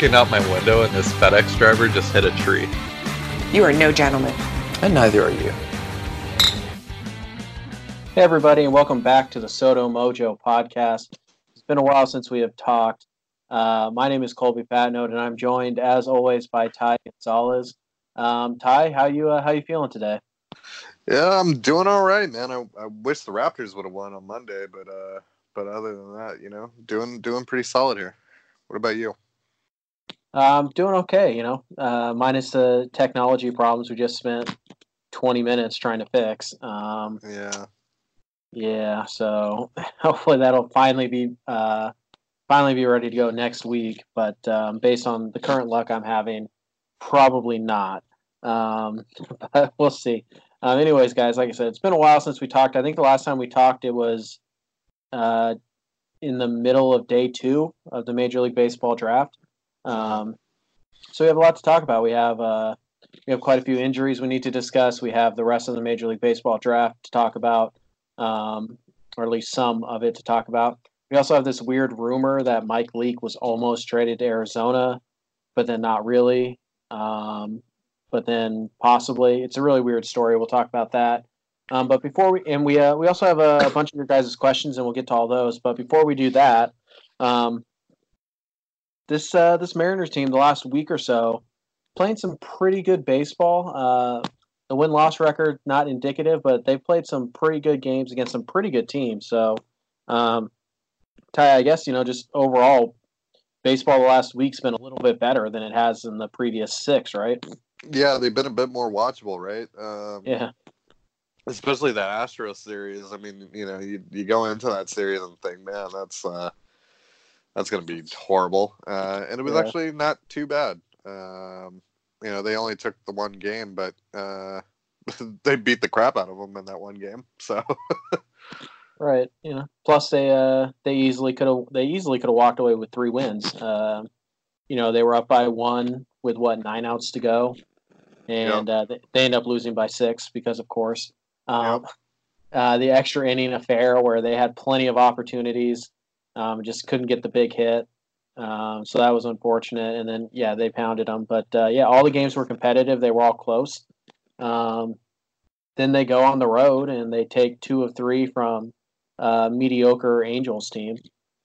Looking out my window, and this FedEx driver just hit a tree. You are no gentleman. And neither are you. Hey, everybody, and welcome back to the Sodo Mojo podcast. It's been a while since we have talked. Uh, my name is Colby Patnode, and I'm joined, as always, by Ty Gonzalez. Um, Ty, how you uh, how you feeling today? Yeah, I'm doing all right, man. I, I wish the Raptors would have won on Monday, but uh, but other than that, you know, doing doing pretty solid here. What about you? I'm doing okay, you know, uh, minus the technology problems we just spent 20 minutes trying to fix. Um, Yeah, yeah, so hopefully that'll finally be uh, finally be ready to go next week. But um, based on the current luck I'm having, probably not. Um, but we'll see. Um, anyways, guys, like I said, it's been a while since we talked. I think the last time we talked, it was uh, in the middle of day two of the Major League Baseball draft. Um, so we have a lot to talk about. We have uh, we have quite a few injuries we need to discuss. We have the rest of the Major League Baseball draft to talk about, um, or at least some of it to talk about. We also have this weird rumor that Mike Leake was almost traded to Arizona, but then not really. Um, but then possibly. It's a really weird story. We'll talk about that. Um, but before we and we uh, we also have a, a bunch of your guys' questions, and we'll get to all those. But before we do that, um, this uh, this Mariners team the last week or so playing some pretty good baseball. Uh, the win loss record not indicative, but they've played some pretty good games against some pretty good teams. So, um, Ty, I guess you know just overall baseball the last week's been a little bit better than it has in the previous six, right? yeah, they've been a bit more watchable, right? Um, Yeah, especially that Astros series. I mean, you know, you you go into that series and think, man, that's uh, that's going to be horrible, uh, and it was Yeah. actually not too bad. Um, you know, they only took the one game, but uh, they beat the crap out of them in that one game. So right. You know, plus they uh, they easily could have they easily could have walked away with three wins. Um, you know, they were up by one with what nine outs to go, and uh, they, they end up losing by six because, of course, um, uh, the extra inning affair where they had plenty of opportunities, um, just couldn't get the big hit. Um, so that was unfortunate. And then yeah, they pounded them. But uh, yeah, all the games were competitive. They were all close. Um, then they go on the road and they take two of three from uh, mediocre Angels team.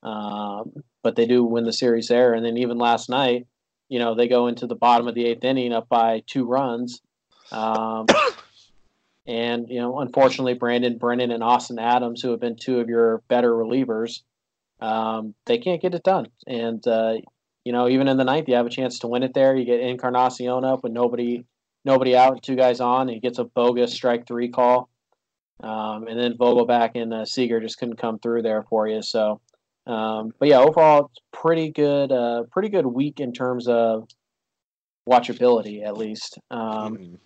Um, but they do win the series there. And then even last night, you know, they go into the bottom of the eighth inning up by two runs. Um, and, you know, unfortunately, Brandon Brennan and Austin Adams, who have been two of your better relievers, um, they can't get it done. And, uh, you know, even in the ninth, you have a chance to win it there. You get Encarnacion up with nobody nobody out and two guys on. And he gets a bogus strike three call. Um, and then Vogelbach and uh, Seager just couldn't come through there for you. So, um, but yeah, overall, pretty good. Uh, pretty good week in terms of watchability, at least. Um, mm,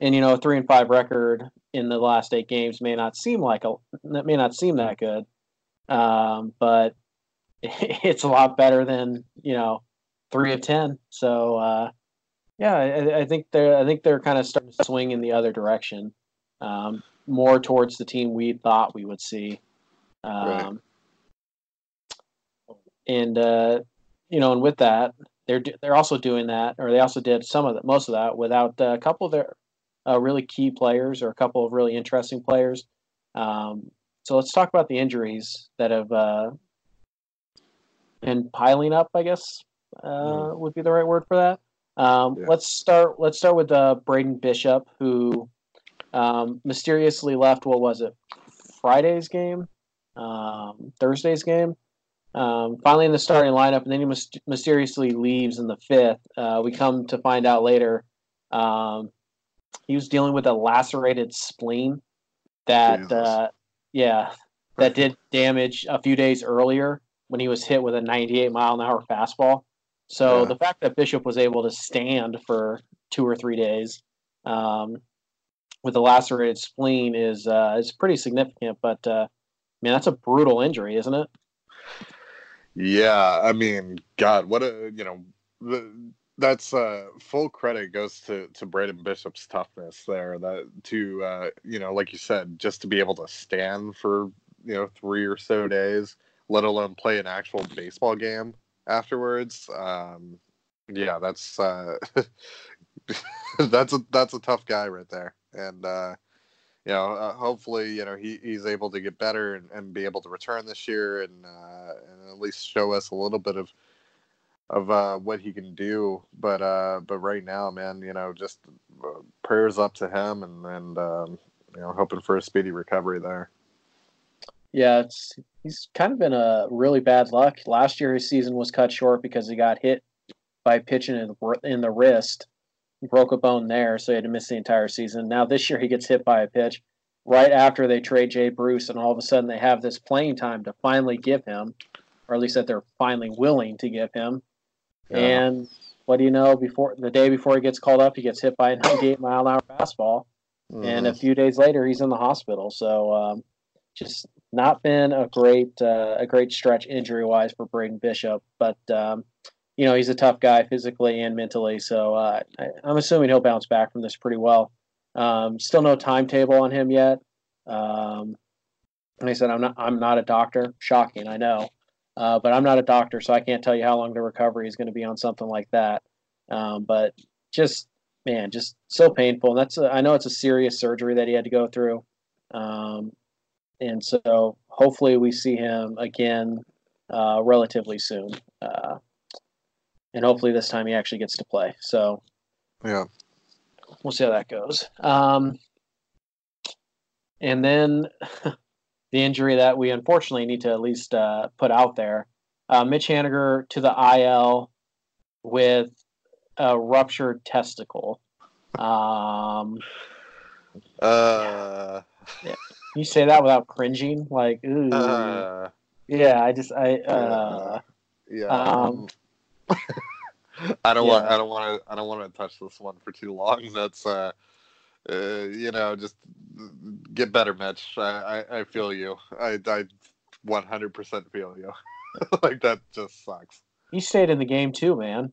and you know, a three and five record in the last eight games may not seem like a that may not seem that good, um, but it's a lot better than you know three of ten. So uh, yeah, I, I think they're I think they're kind of starting to swing in the other direction, um, more towards the team we thought we would see. Um, Right. And uh, you know, and with that, they're they're also doing that, or they also did some of that, most of that, without uh, a couple of their uh, really key players or a couple of really interesting players. Um, so let's talk about the injuries that have uh, been piling up. I guess uh, would be the right word for that. Um, Yeah. Let's start. Let's start with uh, Braden Bishop, who um, mysteriously left. What was it? Friday's game, um, Thursday's game. Um, finally in the starting lineup, and then he mys- mysteriously leaves in the fifth. Uh, we come to find out later um, he was dealing with a lacerated spleen that, uh, yeah, that did damage a few days earlier when he was hit with a 98 mile an hour fastball. So Yeah. the fact that Bishop was able to stand for two or three days um, with a lacerated spleen is uh, is pretty significant. But uh, man, that's a brutal injury, isn't it? Yeah, I mean, God, what a you know, the, that's uh, full credit goes to to Braden Bishop's toughness there. That to uh, you know, like you said, just to be able to stand for you know three or so days, let alone play an actual baseball game afterwards. Um, yeah, that's uh, that's a that's a tough guy right there, and uh, you know, uh, hopefully, you know, he, he's able to get better and, and be able to return this year and uh, and at least show us a little bit of of uh, what he can do. But uh, but right now, man, you know, just uh, prayers up to him and and um, you know, hoping for a speedy recovery there. Yeah, it's he's kind of been a really bad luck. Last year, his season was cut short because he got hit by pitching in the, in the wrist, broke a bone there, so he had to miss the entire season. Now this year, he gets hit by a pitch right after they trade Jay Bruce, and all of a sudden they have this playing time to finally give him, or at least that they're finally willing to give him. And what do you know? Before the day before he gets called up, he gets hit by a 98 mile an hour fastball and a Mhm. few days later he's in the hospital. So um, just not been a great uh, a great stretch injury wise for Braden Bishop, but um, you know he's a tough guy physically and mentally. So uh, I, I'm assuming he'll bounce back from this pretty well. Um, still no timetable on him yet. Um, like I said, I'm not I'm not a doctor. Shocking, I know, uh, but I'm not a doctor, so I can't tell you how long the recovery is going to be on something like that. Um, but just man, just so painful. And that's a, I know it's a serious surgery that he had to go through, um, and so hopefully we see him again uh, relatively soon, uh, and hopefully this time he actually gets to play. So Yeah. we'll see how that goes. Um, and then the injury that we unfortunately need to at least uh, put out there: uh, Mitch Haniger to the IL with a ruptured testicle. Um, Uh, you say that without cringing, like, ooh, uh, yeah. I just, I, uh, yeah. Um, I don't want. I don't want to. I don't want to touch this one for too long. That's uh, uh, you know, just get better, Mitch. I, I, I feel you. I, I 100% feel you. like that just sucks. he stayed in the game too, man.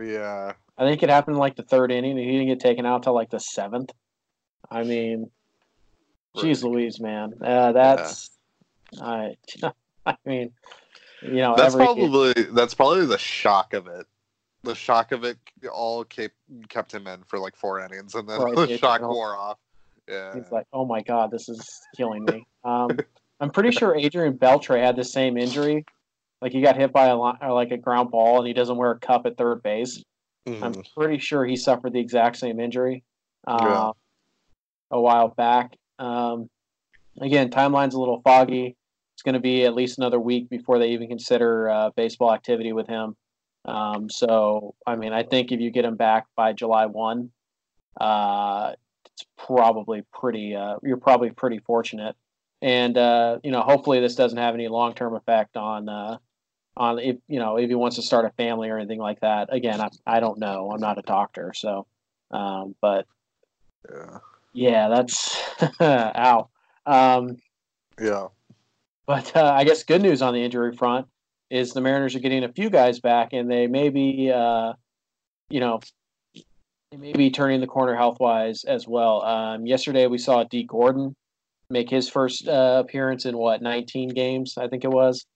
Yeah. I think it happened in like the third inning, and he didn't get taken out till like the seventh. I mean, Jeez Right. Louise, man. Uh, that's I. I mean, you know, That's probably that's probably the shock of it. The shock of it all kept kept him in for like four innings, and then Right, the it- shock it'll- wore off. Yeah. he's like, oh my god, this is killing me. Um, I'm pretty sure Adrian Beltre had the same injury. Like he got hit by a or like a ground ball, and he doesn't wear a cup at third base. I'm Mhm. pretty sure he suffered the exact same injury uh, Yeah. a while back. Um, again, timeline's a little foggy. It's going to be at least another week before they even consider uh, baseball activity with him. Um, so, I mean, I think if you get him back by July 1, uh, it's probably pretty, uh, you're probably pretty fortunate. And, uh, you know, hopefully this doesn't have any long term effect on, uh, on if you know if he wants to start a family or anything like that. Again, I I don't know. I'm not a doctor, so um, but Yeah. yeah, that's ow. Um, Yeah. but uh, I guess good news on the injury front is the Mariners are getting a few guys back, and they may be, uh, you know, they may be turning the corner health wise as well. Um, yesterday we saw Dee Gordon make his first uh, appearance in what 19 games, I think it was,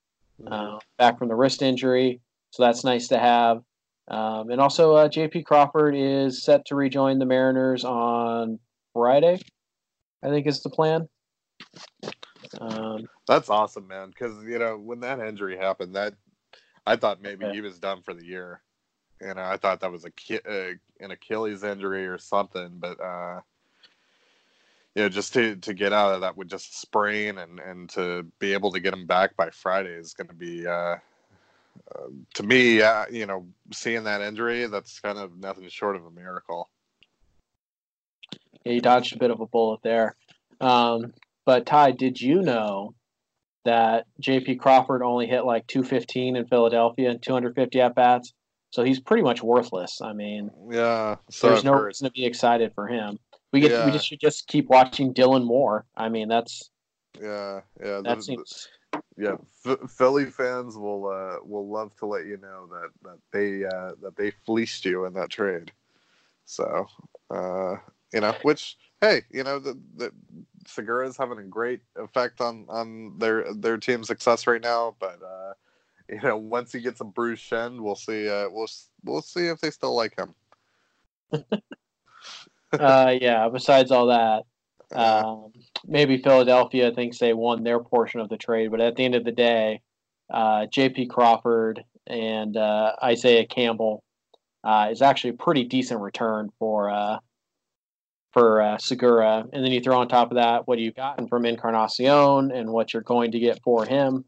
uh, back from the wrist injury. So that's nice to have. Um, and also, uh, J.P. Crawford is set to rejoin the Mariners on Friday. I think is the plan. Um, That's awesome, man. Because you know when that injury happened, that I thought maybe Yeah. he was done for the year. You know, I thought that was a uh, an Achilles injury or something. But uh, you know, just to to get out of that with just sprain and and to be able to get him back by Friday is going to be. Uh, uh, to me, uh, you know, seeing that injury, that's kind of nothing short of a miracle. Yeah, you dodged a bit of a bullet there. Um, but Ty, did you know that J.P. Crawford only hit like 215 in Philadelphia and 250 at bats? so he's pretty much worthless. I mean, Yeah. So there's I've no heard. reason to be excited for him. We get Yeah. we just should just keep watching Dylan Moore. I mean, that's Yeah, yeah. that the- seems yeah, Ph- Philly fans will uh, will love to let you know that that they uh, that they fleeced you in that trade. So, uh, you know, which hey, you know, the, the Segura is having a great effect on on their their team's success right now. But uh, you know, once he gets a Bruce Shen, we'll see. Uh, we'll we'll see if they still like him. uh, yeah. Besides all that, um, maybe Philadelphia thinks they won their portion of the trade, but at the end of the day, uh, J.P. Crawford and uh, Isaiah Campbell uh, is actually a pretty decent return for uh, for uh, Segura. And then you throw on top of that what you've gotten from Encarnacion and what you're going to get for him.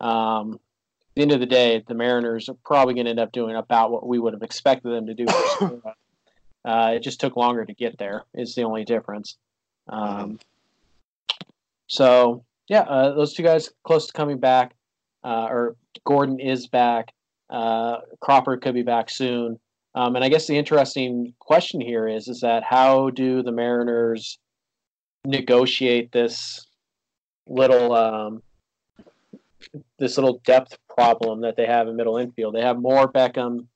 Um, at the end of the day, the Mariners are probably going to end up doing about what we would have expected them to do. For Segura. Uh, it just took longer to get there. Is the only difference. Um, so yeah, uh, those two guys close to coming back. Uh, or Gordon is back. Uh, Crawford could be back soon. Um, and I guess the interesting question here is is that how do the Mariners negotiate this little um, this little depth problem that they have in middle infield? They have Moore Beckham,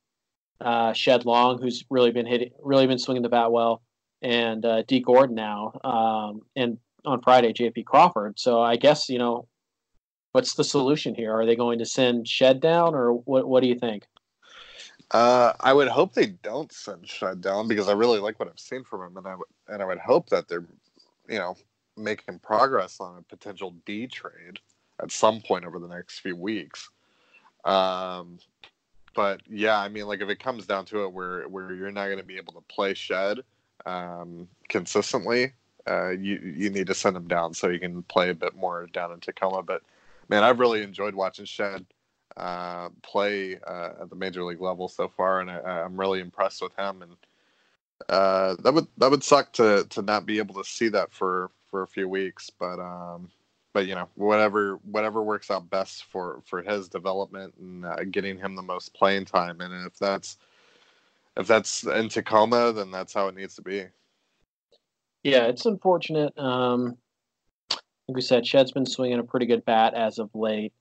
uh, Shed Long, who's really been hitting, really been swinging the bat well, and uh, Dee Gordon now, um, and on Friday J.P. Crawford. So I guess you know, what's the solution here? Are they going to send Shed down, or what? What do you think? Uh, I would hope they don't send Shed down because I really like what I've seen from him, and I would and I would hope that they're, you know, making progress on a potential Dee trade at some point over the next few weeks. Um, but yeah, I mean, like if it comes down to it, where where you're not going to be able to play Shed um, consistently, uh, you you need to send him down so you can play a bit more down in Tacoma. But man, I've really enjoyed watching Shed uh, play uh, at the major league level so far, and I, I'm really impressed with him. And uh, that would that would suck to to not be able to see that for for a few weeks, but um, but you know whatever whatever works out best for for his development and uh, getting him the most playing time, and if that's if that's in Tacoma, then that's how it needs to be. Yeah, it's unfortunate. Um, like we said, Shed's been swinging a pretty good bat as of late.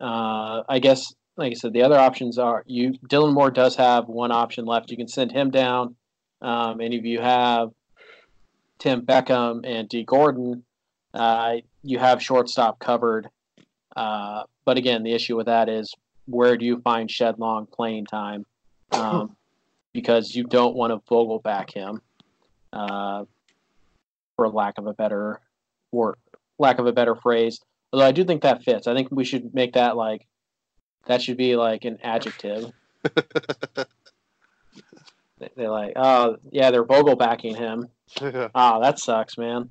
Uh, I guess, like I said, the other options are you. Dylan Moore does have one option left. You can send him down, um, and if you have Tim Beckham and Dee Gordon, uh, you have shortstop covered. Uh, but again, the issue with that is where do you find Shed Long playing time? Um, because you don't want to Vogel back him. Uh, for lack of a better word, lack of a better phrase. Although I do think that fits. I think we should make that like that should be like an adjective. They- They're like, oh yeah, they're Vogel backing him. Ah, that sucks, man.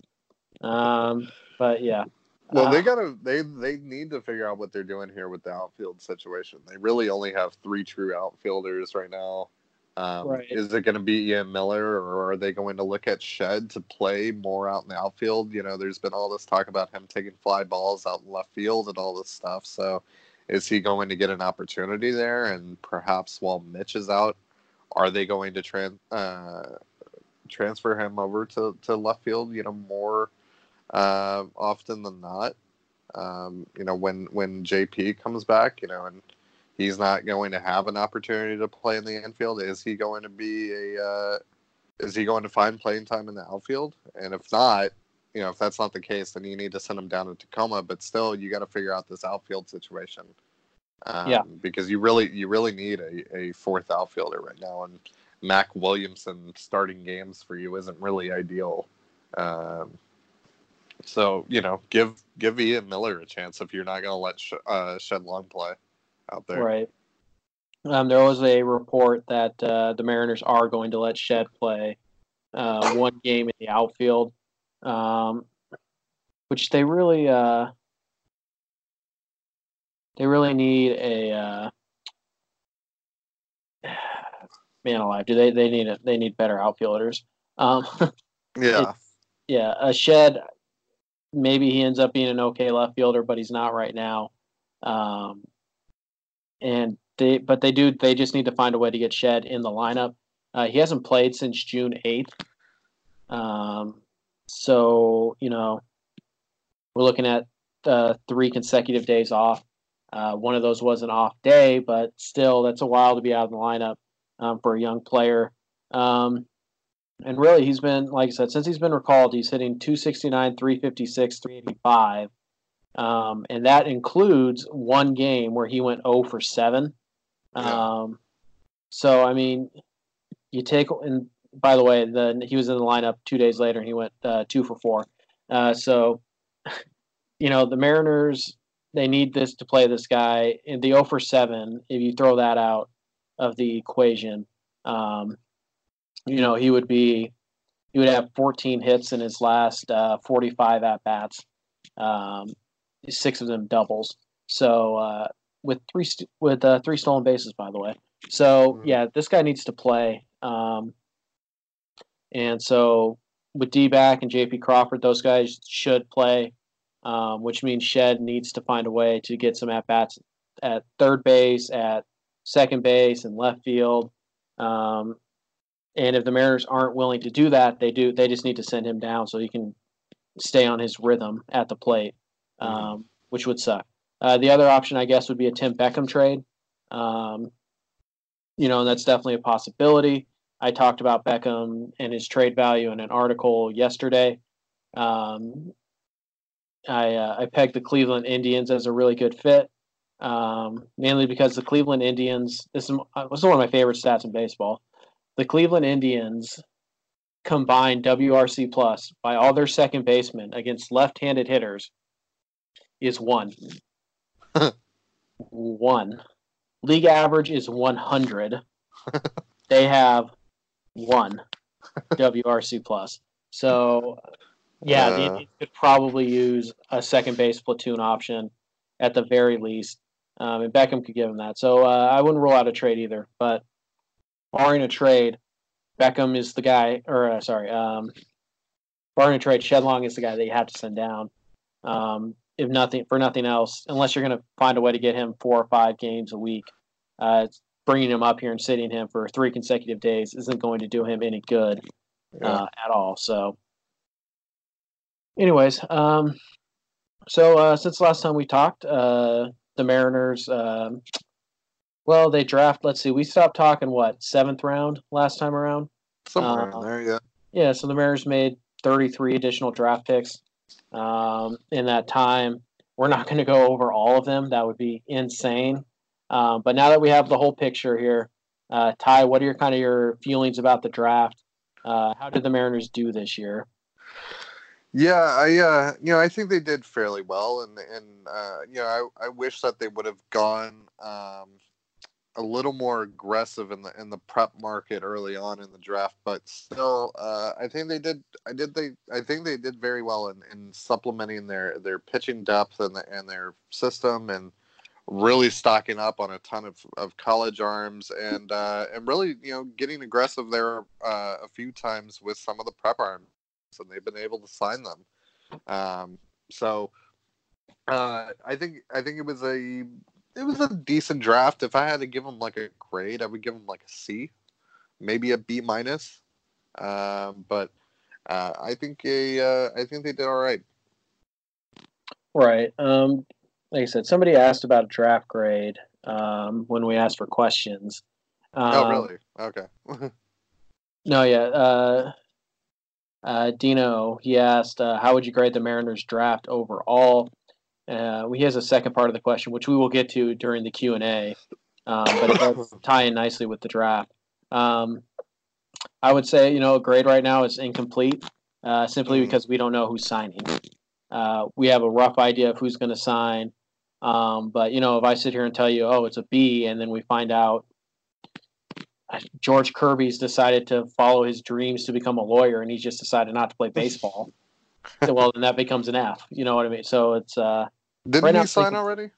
Um, but yeah, Well, they Uh, gotta they they need to figure out what they're doing here with the outfield situation. They really only have three true outfielders right now. Um, Right. Is it going to be Ian Miller, or are they going to look at Shed to play more out in the outfield? You know, there's been all this talk about him taking fly balls out in left field and all this stuff. So, is he going to get an opportunity there? And perhaps while Mitch is out, are they going to uh, transfer him over to, to left field? You know, more uh, often than not. Um, you know, when when JP comes back, you know, and he's not going to have an opportunity to play in the infield, is he going to be a uh, is he going to find playing time in the outfield? And if not, you know, if that's not the case, then you need to send him down to Tacoma. But still, you got to figure out this outfield situation. Um, Yeah. because you really you really need a, a fourth outfielder right now, and Mac Williamson starting games for you isn't really ideal. Um, so you know, give give Ian Miller a chance if you're not going to let Sh- uh, Shed Long play out there. right. Um, there was a report that uh, the Mariners are going to let Shed play uh, one game in the outfield, um, which they really uh, they really need a uh, man alive. Do they? They need a, they need better outfielders. Um, Yeah, yeah, a Shed. Maybe he ends up being an okay left fielder, but he's not right now. Um, and they but they do they just need to find a way to get Shed in the lineup. Uh, he hasn't played since June eighth. Um, so you know, we're looking at uh, three consecutive days off. Uh, one of those was an off day, but still, that's a while to be out of the lineup um, for a young player. Um, and really, he's been, like I said, since he's been recalled, he's hitting 269, 356, 385. Um, and that includes one game where he went 0 for 7. Yeah. Um, so, I mean, you take, and by the way, the, he was in the lineup two days later and he went uh, 2 for 4. Uh, so, you know, the Mariners, they need this to play this guy. In the 0 for 7, if you throw that out of the equation, um, you know, he would be, he would have 14 hits in his last uh, 45 at bats, um, six of them doubles. So uh, with three st- with uh, three stolen bases, by the way. So Mhm. yeah, this guy needs to play. Um, and so with Dee back and JP Crawford, those guys should play, um, which means Shed needs to find a way to get some at bats at third base, at second base, and left field. Um, and if the Mariners aren't willing to do that, they do. They just need to send him down so he can stay on his rhythm at the plate, um, which would suck. Uh, the other option, I guess, would be a Tim Beckham trade. Um, you know, and that's definitely a possibility. I talked about Beckham and his trade value in an article yesterday. Um, I uh, I pegged the Cleveland Indians as a really good fit, um, mainly because the Cleveland Indians. This is uh, this is one of my favorite stats in baseball. The Cleveland Indians combined WRC plus by all their second basemen against left-handed hitters is one. one. League average is 100. they have one WRC plus. So, yeah, Uh. Indians could probably use a second base platoon option at the very least. Um, and Beckham could give him that. So uh, I wouldn't rule out a trade either. But barring a trade, Beckham is the guy, or uh, sorry, um, barring a trade, Shed Long is the guy that you have to send down. Um, if nothing for nothing else, unless you're going to find a way to get him four or five games a week, uh, bringing him up here and sitting him for three consecutive days isn't going to do him any good Yeah. uh, at all. So, anyways, um, so uh, since last time we talked, uh, the Mariners, um, well, they draft. Let's see, we stopped talking what seventh round last time around. Somewhere uh, there, yeah. Yeah, so the Mariners made 33 additional draft picks um, in that time. We're not going to go over all of them. That would be insane. Um, but now that we have the whole picture here, uh, Ty, what are your kind of your feelings about the draft? Uh, how did the Mariners do this year? Yeah, I uh, you know I think they did fairly well, and and uh, you know I, I wish that they would have gone um, a little more aggressive in the in the prep market early on in the draft, but still uh, I think they did I did they I think they did very well in, in supplementing their their pitching depth and the, and their system and really stocking up on a ton of, of college arms and uh, and really you know getting aggressive there uh, a few times with some of the prep arms and they've been able to sign them. Um, so uh, I think I think it was a it was a decent draft. If I had to give them like a grade, I would give them like a C, maybe a B minus. Um, but uh, I think a uh, I think they did all right. Right. Um, like I said, somebody asked about a draft grade um, when we asked for questions. Um, oh really? Okay. No, yeah. Uh, uh, Dino, he asked, uh, "How would you grade the Mariners draft overall?" Uh, he has a second part of the question, which we will get to during the Q and A, um, but it does tie in nicely with the draft. Um, I would say, you know, a grade right now is incomplete, uh, simply because we don't know who's signing. Uh, we have a rough idea of who's going to sign, um, but you know, if I sit here and tell you, "Oh, it's a B, and then we find out George Kirby's decided to follow his dreams to become a lawyer, and he just decided not to play baseball. so, well, then that becomes an F. You know what I mean? So it's uh, Didn't Right now, he sign like- already?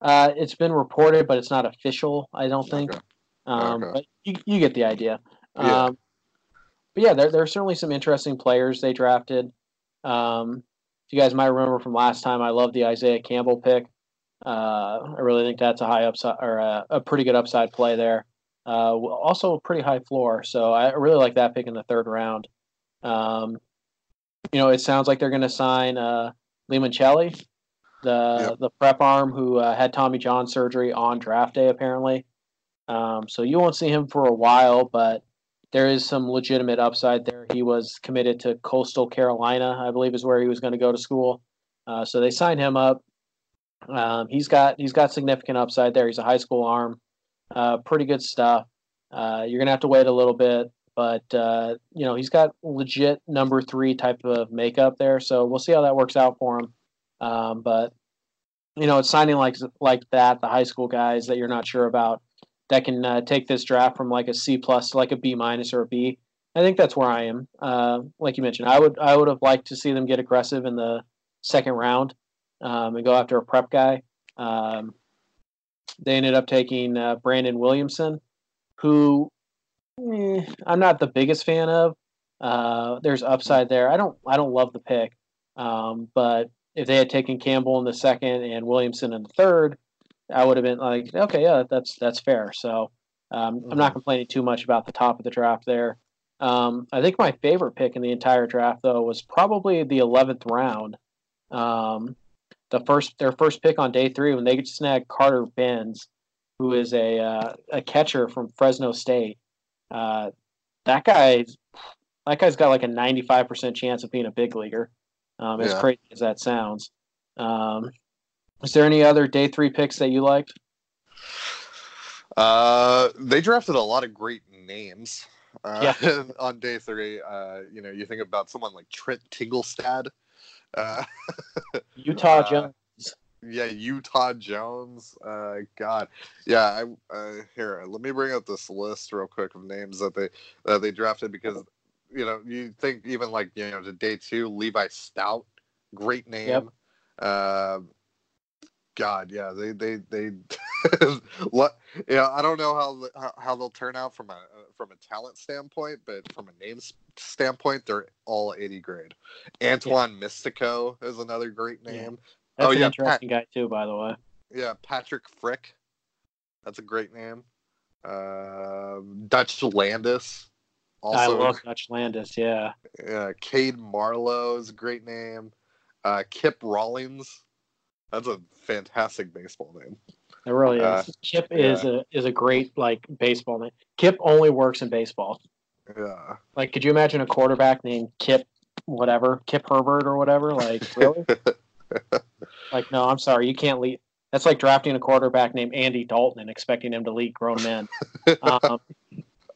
uh, it's been reported, but it's not official. I don't think. Okay. Um, Okay. But you, you get the idea. Yeah. Um, but yeah, there, there are certainly some interesting players they drafted. Um, if you guys might remember from last time, I love the Isaiah Campbell pick. Uh, I really think that's a high upside or a, a pretty good upside play there. Uh, also a pretty high floor, so I really like that pick in the third round. Um, you know, it sounds like they're going to sign uh, Limoncelli, the Yep. the prep arm who uh, had Tommy John surgery on draft day, apparently. Um, so you won't see him for a while, but there is some legitimate upside there. He was committed to Coastal Carolina, I believe, is where he was going to go to school. Uh, so they signed him up. Um, he's got he's got significant upside there. He's a high school arm, uh, pretty good stuff. Uh, you're gonna have to wait a little bit, but uh, you know he's got legit number three type of makeup there. So we'll see how that works out for him. Um, but you know, it's signing like like that the high school guys that you're not sure about that can uh, take this draft from like a C plus to like a B minus or a B. I think that's where I am. Uh, like you mentioned, I would I would have liked to see them get aggressive in the second round um, and go after a prep guy. Um, they ended up taking uh, Brandon Williamson, who eh, I'm not the biggest fan of. Uh, there's upside there. I don't I don't love the pick, um, but if they had taken Campbell in the second and Williamson in the third, I would have been like, okay, yeah, that's that's fair. So um, I'm not complaining too much about the top of the draft there. Um, I think my favorite pick in the entire draft, though, was probably the 11th round. Um, the first, their first pick on day three when they snagged Carter Bins, who is a uh, a catcher from Fresno State. Uh, that guy, that guy's got like a 95% chance of being a big leaguer. Um, as Yeah. crazy as that sounds. Um, is there any other day three picks that you liked? Uh, they drafted a lot of great names. Uh, Yeah. on day three, uh, you know, you think about someone like Trent Tingelstad. Uh, Utah Uh, Jones. yeah, Utah Jones. Uh, God, yeah. I uh, here, let me bring up this list real quick of names that they that they drafted because you know you think even like you know to day two, Levi Stout, great name. Yep. Um, God, yeah, they they they. What yeah, I don't know how how, they'll turn out from a uh, from a talent standpoint, but from a name standpoint, they're all eighty grade. Antoine Mistico is another great Yeah. name. That's oh, an yeah, interesting guy too, by the way. Yeah, Patrick Frick. That's a great name. Um, Dutch Landis. I love Dutch Landis. Yeah, uh, Cade Marlowe is a great name. Uh, Kip Rawlings. That's a fantastic baseball name. it really is. Uh, Kip is a is a great like baseball name. Kip only works in baseball. Yeah. Like, could you imagine a quarterback named Kip, whatever, Kip Herbert or whatever? Like, really? like, no, I'm sorry, you can't lead. That's like drafting a quarterback named Andy Dalton and expecting him to lead grown men. Um,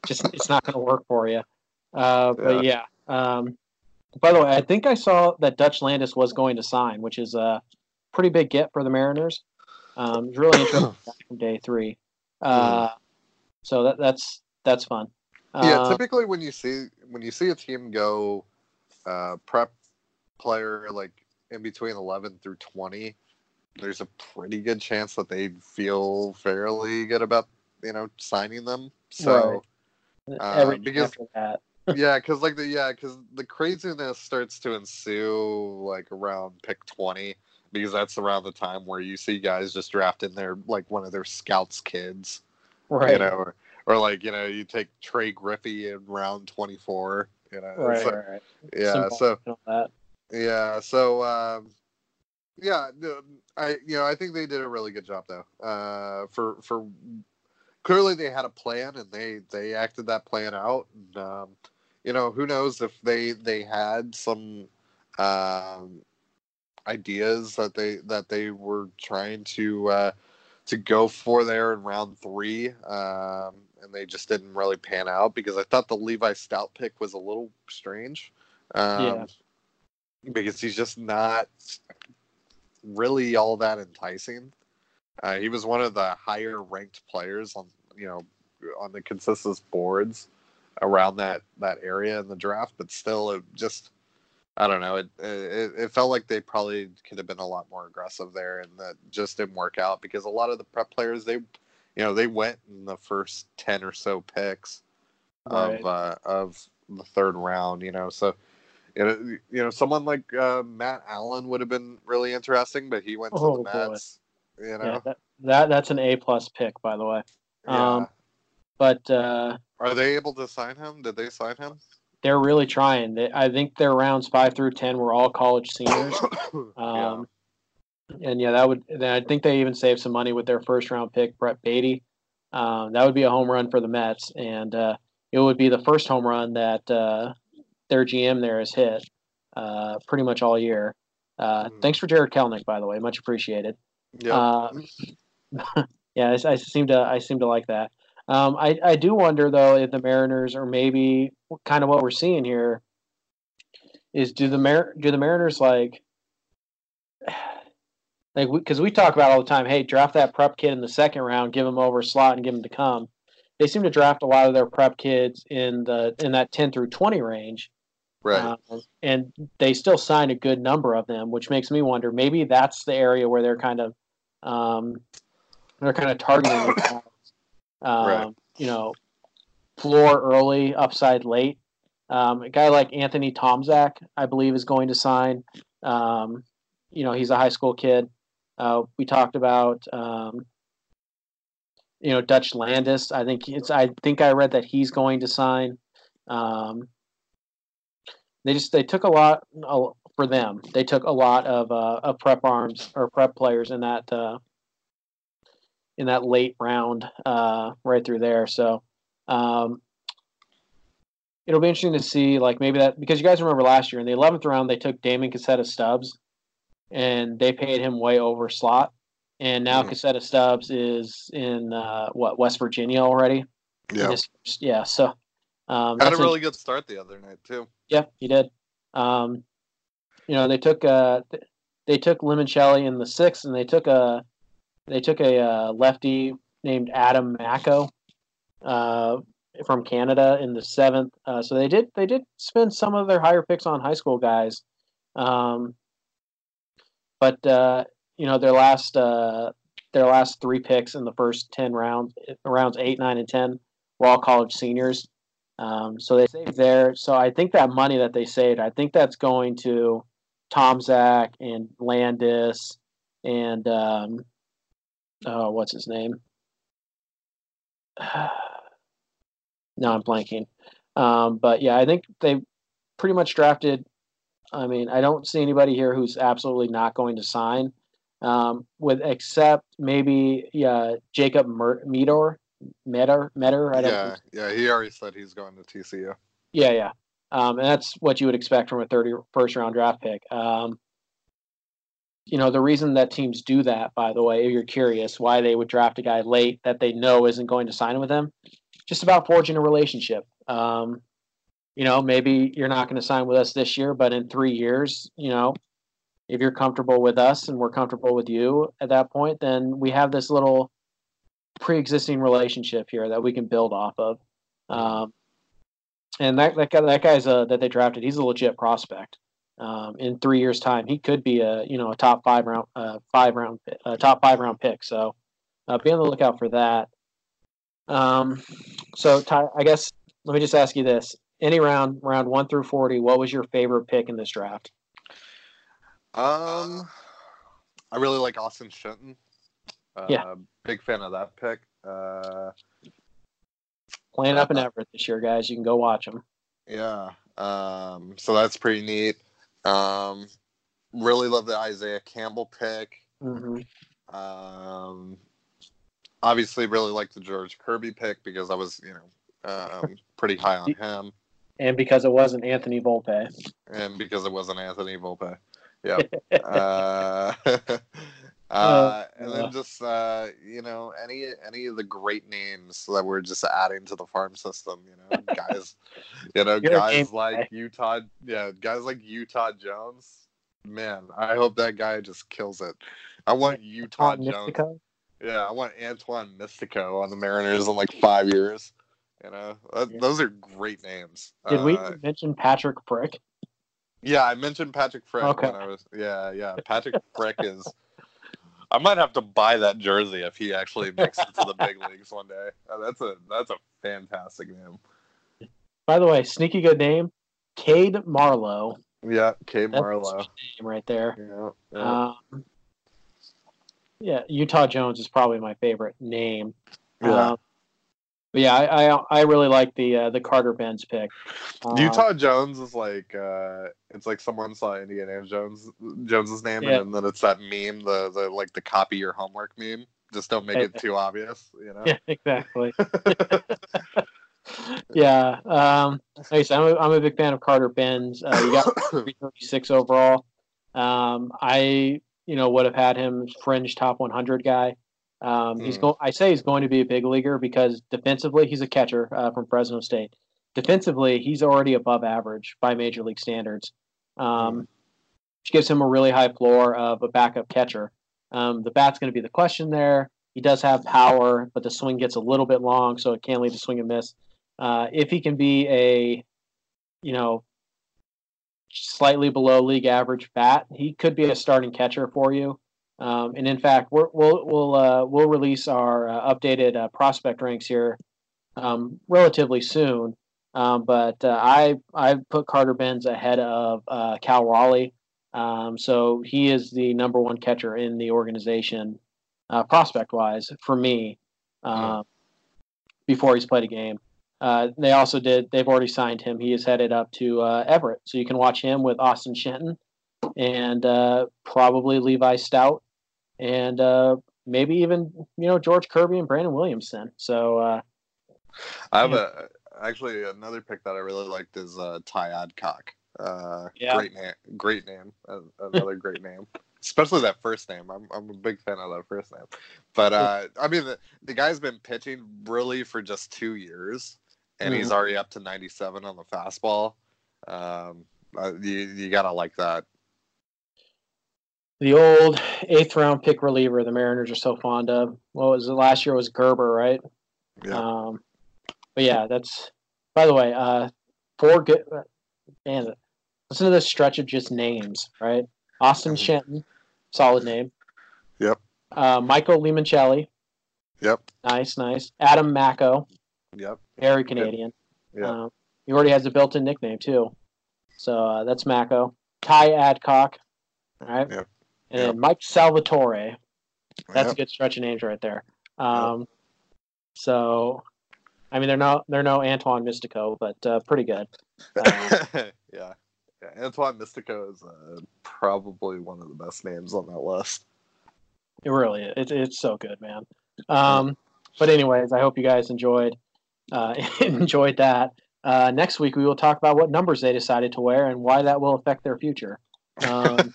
just it's not going to work for you. Uh, but yeah. Um, by the way, I think I saw that Dutch Landis was going to sign, which is a pretty big get for the Mariners. Um, it's really interesting from day three. Uh, so that that's that's fun. yeah, Uh, typically when you see when you see a team go uh, prep player like in between eleven through twenty, there's a pretty good chance that they feel fairly good about you know signing them. So uh, because- yeah, because like the yeah, because the craziness starts to ensue like around pick twenty because that's around the time where you see guys just drafting their like one of their scouts kids, Right. you know, or, or like you know you take Trey Griffey in round twenty four, you know, right, so- right, right. yeah, so yeah, so um, yeah, I you know I think they did a really good job though. Uh, for for clearly they had a plan and they they acted that plan out. And, um, you know who knows if they they had some um, ideas that they that they were trying to uh, to go for there in round three, um, and they just didn't really pan out because I thought the Levi Stout pick was a little strange. Um, Yeah. Because he's just not really all that enticing. Uh, he was one of the higher ranked players on you know on the consensus boards around that that area in the draft, but still, it just I don't know. It, it it felt like they probably could have been a lot more aggressive there, and that just didn't work out because a lot of the prep players they, you know, they went in the first ten or so picks Right. of uh, of the third round. You know, so you know, you know, someone like uh, Matt Allen would have been really interesting, but he went to Oh, the boy. You Yeah, that, that that's an A plus pick, by the way. Yeah. Um, but uh, Are they able to sign him? Did they sign him? they're really trying. They, I think their rounds five through ten were all college seniors. yeah. Um, And yeah, that would. Then I think they even saved some money with their first round pick, Brett Baty. Um, that would be a home run for the Mets, and uh, it would be the first home run that uh, their GM there has hit uh, pretty much all year. Uh, Mhm. Thanks for Jarred Kelenic, by the way, much appreciated. Yeah. Uh, yeah, I, I seem to I seem to like that. Um, I I do wonder though if the Mariners or maybe kind of what we're seeing here is do the Mar- do the Mariners like like because we, talk about all the time, hey, draft that prep kid in the second round, give him over a slot, and give him to come. They seem to draft a lot of their prep kids in the in that ten through twenty range, right. um, and they still sign a good number of them, which makes me wonder maybe that's the area where they're kind of um, they're kind of targeting guys. um, Right. you know floor early, upside late. Um, a guy like Anthony Tomczak, I believe, is going to sign. Um, you know, he's a high school kid. Uh, we talked about um, you know Dutch Landis. I think it's. I think I read that he's going to sign. Um, they just they took a lot uh, for them. They took a lot of uh, of prep arms or prep players in that uh, in that late round uh, right through there. So um, it'll be interesting to see like maybe that because you guys remember last year in the eleventh round they took Damon Casetta-Stubbs and they paid him way over slot. And now Mhm. Casetta-Stubbs is in uh, what West Virginia already. Yeah. His- yeah. So um, Had a that's really good start the other night too. yeah, he did. Um, you know, they took uh, they took Limoncelli in the sixth, and they took a they took a uh, lefty named Adam Macko uh, from Canada in the seventh. Uh, so they did they did spend some of their higher picks on high school guys, um, but uh, you know their last uh, their last three picks in the first ten rounds, rounds eight, nine, and ten, were all college seniors. Um, so they saved there. So I think that money that they saved, I think that's going to Tomczak and Landis and um, oh, what's his name? no, I'm blanking. Um, but yeah, I think they pretty much drafted. I mean, I don't see anybody here who's absolutely not going to sign, um, with except maybe yeah, Jacob Mer- Medor, Metter, Metter. I don't. Yeah, yeah. He already said he's going to TCU. Yeah, yeah. Um, and that's what you would expect from a 30 first round draft pick. Um, you know, the reason that teams do that, by the way, if you're curious why they would draft a guy late that they know isn't going to sign with them, just about forging a relationship. Um, you know, maybe you're not going to sign with us this year, but in three years, you know, if you're comfortable with us and we're comfortable with you at that point, then we have this little pre-existing relationship here that we can build off of. Um, and that that guy that guy's a that they drafted. He's a legit prospect. Um, in three years' time, he could be a you know a top five round uh, five round uh, top five round pick. So uh, be on the lookout for that. Um, so Ty, I guess let me just ask you this: any round round one through forty, what was your favorite pick in this draft? Um, I really like Austin Shenton. Uh, Yeah. Big fan of that pick. Uh, Playing up in Everett this year, guys. You can go watch them. yeah. Um, so that's pretty neat. Um, really love the Isaiah Campbell pick. hmm Um, obviously, really like the George Kirby pick because I was, you know, um, pretty high on him, And because it wasn't Anthony Volpe. and because it wasn't Anthony Volpe. Yeah. uh, uh, and uh. then just uh, you know any any of the great names that we're just adding to the farm system. You know, guys. You know, You're guys like guy. Utah. Yeah, guys like Utah Jones. Man, I hope that guy just kills it. I want Utah Jones. Mistico. Yeah, I want Antoine Mistico on the Mariners in like five years. You know, That- Yeah. those are great names. Did we Uh, mention Patrick Frick? yeah, I mentioned Patrick Frick Okay. when I was. Yeah, yeah. Patrick Frick is. I might have to buy that jersey if he actually makes it to the big leagues one day. Uh, that's a that's a fantastic name. By the way, sneaky good name, Cade Marlowe. Yeah, That's Marlowe. name right there. Yeah, yeah. Um, yeah, Utah Jones is probably my favorite name. Yeah. Um, but yeah, I, I I really like the uh, the Carter Bins pick. Uh, Utah Jones is like uh it's like someone saw Indiana Jones Jones's name Yeah. and then it's that meme, the the like the copy your homework meme. Just don't make it too obvious, you know. Yeah, exactly. yeah. Um, like I said, I'm a, I'm a big fan of Carter Bins. Uh, you got 336 overall. Um, I, you know, would have had him fringe top 100 guy. Um, he's Mm. going. I say he's going to be a big leaguer because defensively he's a catcher uh, from Fresno State. Defensively, he's already above average by major league standards, um, which gives him a really high floor of a backup catcher. Um, the bat's going to be the question there. He does have power, but the swing gets a little bit long, so it can lead to swing and miss. Uh, if he can be a, you know, slightly below league average bat, he could be a starting catcher for you. Um, and in fact, we're, we'll we'll uh, we'll release our uh, updated uh, prospect ranks here um, relatively soon. Um, but uh, I I put Carter Bins ahead of uh, Cal Raleigh. Um, so he is the number one catcher in the organization, uh, prospect wise, for me. Um, Before he's played a game, uh, they also did. They've already signed him. He is headed up to uh, Everett, so you can watch him with Austin Shenton and uh, probably Levi Stout, and uh, maybe even you know George Kirby and Brandon Williamson. So uh, I have a actually another pick that I really liked is uh Ty Adcock. Uh Yeah. great name great name. Another great name. Especially that first name. I'm I'm a big fan of that first name. But uh I mean the, the guy's been pitching really for just two years and he's already up to ninety seven on the fastball. Um uh, you you gotta like that. The old eighth round pick reliever the Mariners are so fond of. What was it last year? Was Gerber right? Yeah. Um, but yeah, that's. By the way, uh, four good. Man, listen to this stretch of just names, right? Austin Mhm. Shenton, solid name. Yep. Uh, Michael Limoncelli, Yep. nice, nice. Adam Macko, Yep. very Canadian. Yeah. Um, he already has a built-in nickname too, so uh, that's Macko. Ty Adcock, all right, Yep. And then Mike Salvatore. That's a good stretch of names right there. Um, So, I mean, they're no they're no Antoine Mistico, but uh, pretty good. Um, yeah. yeah. Antoine Mistico is uh, probably one of the best names on that list. It really is. It's it's so good, man. Um, but anyways, I hope you guys enjoyed uh, enjoyed that. Uh, next week we will talk about what numbers they decided to wear and why that will affect their future. Um,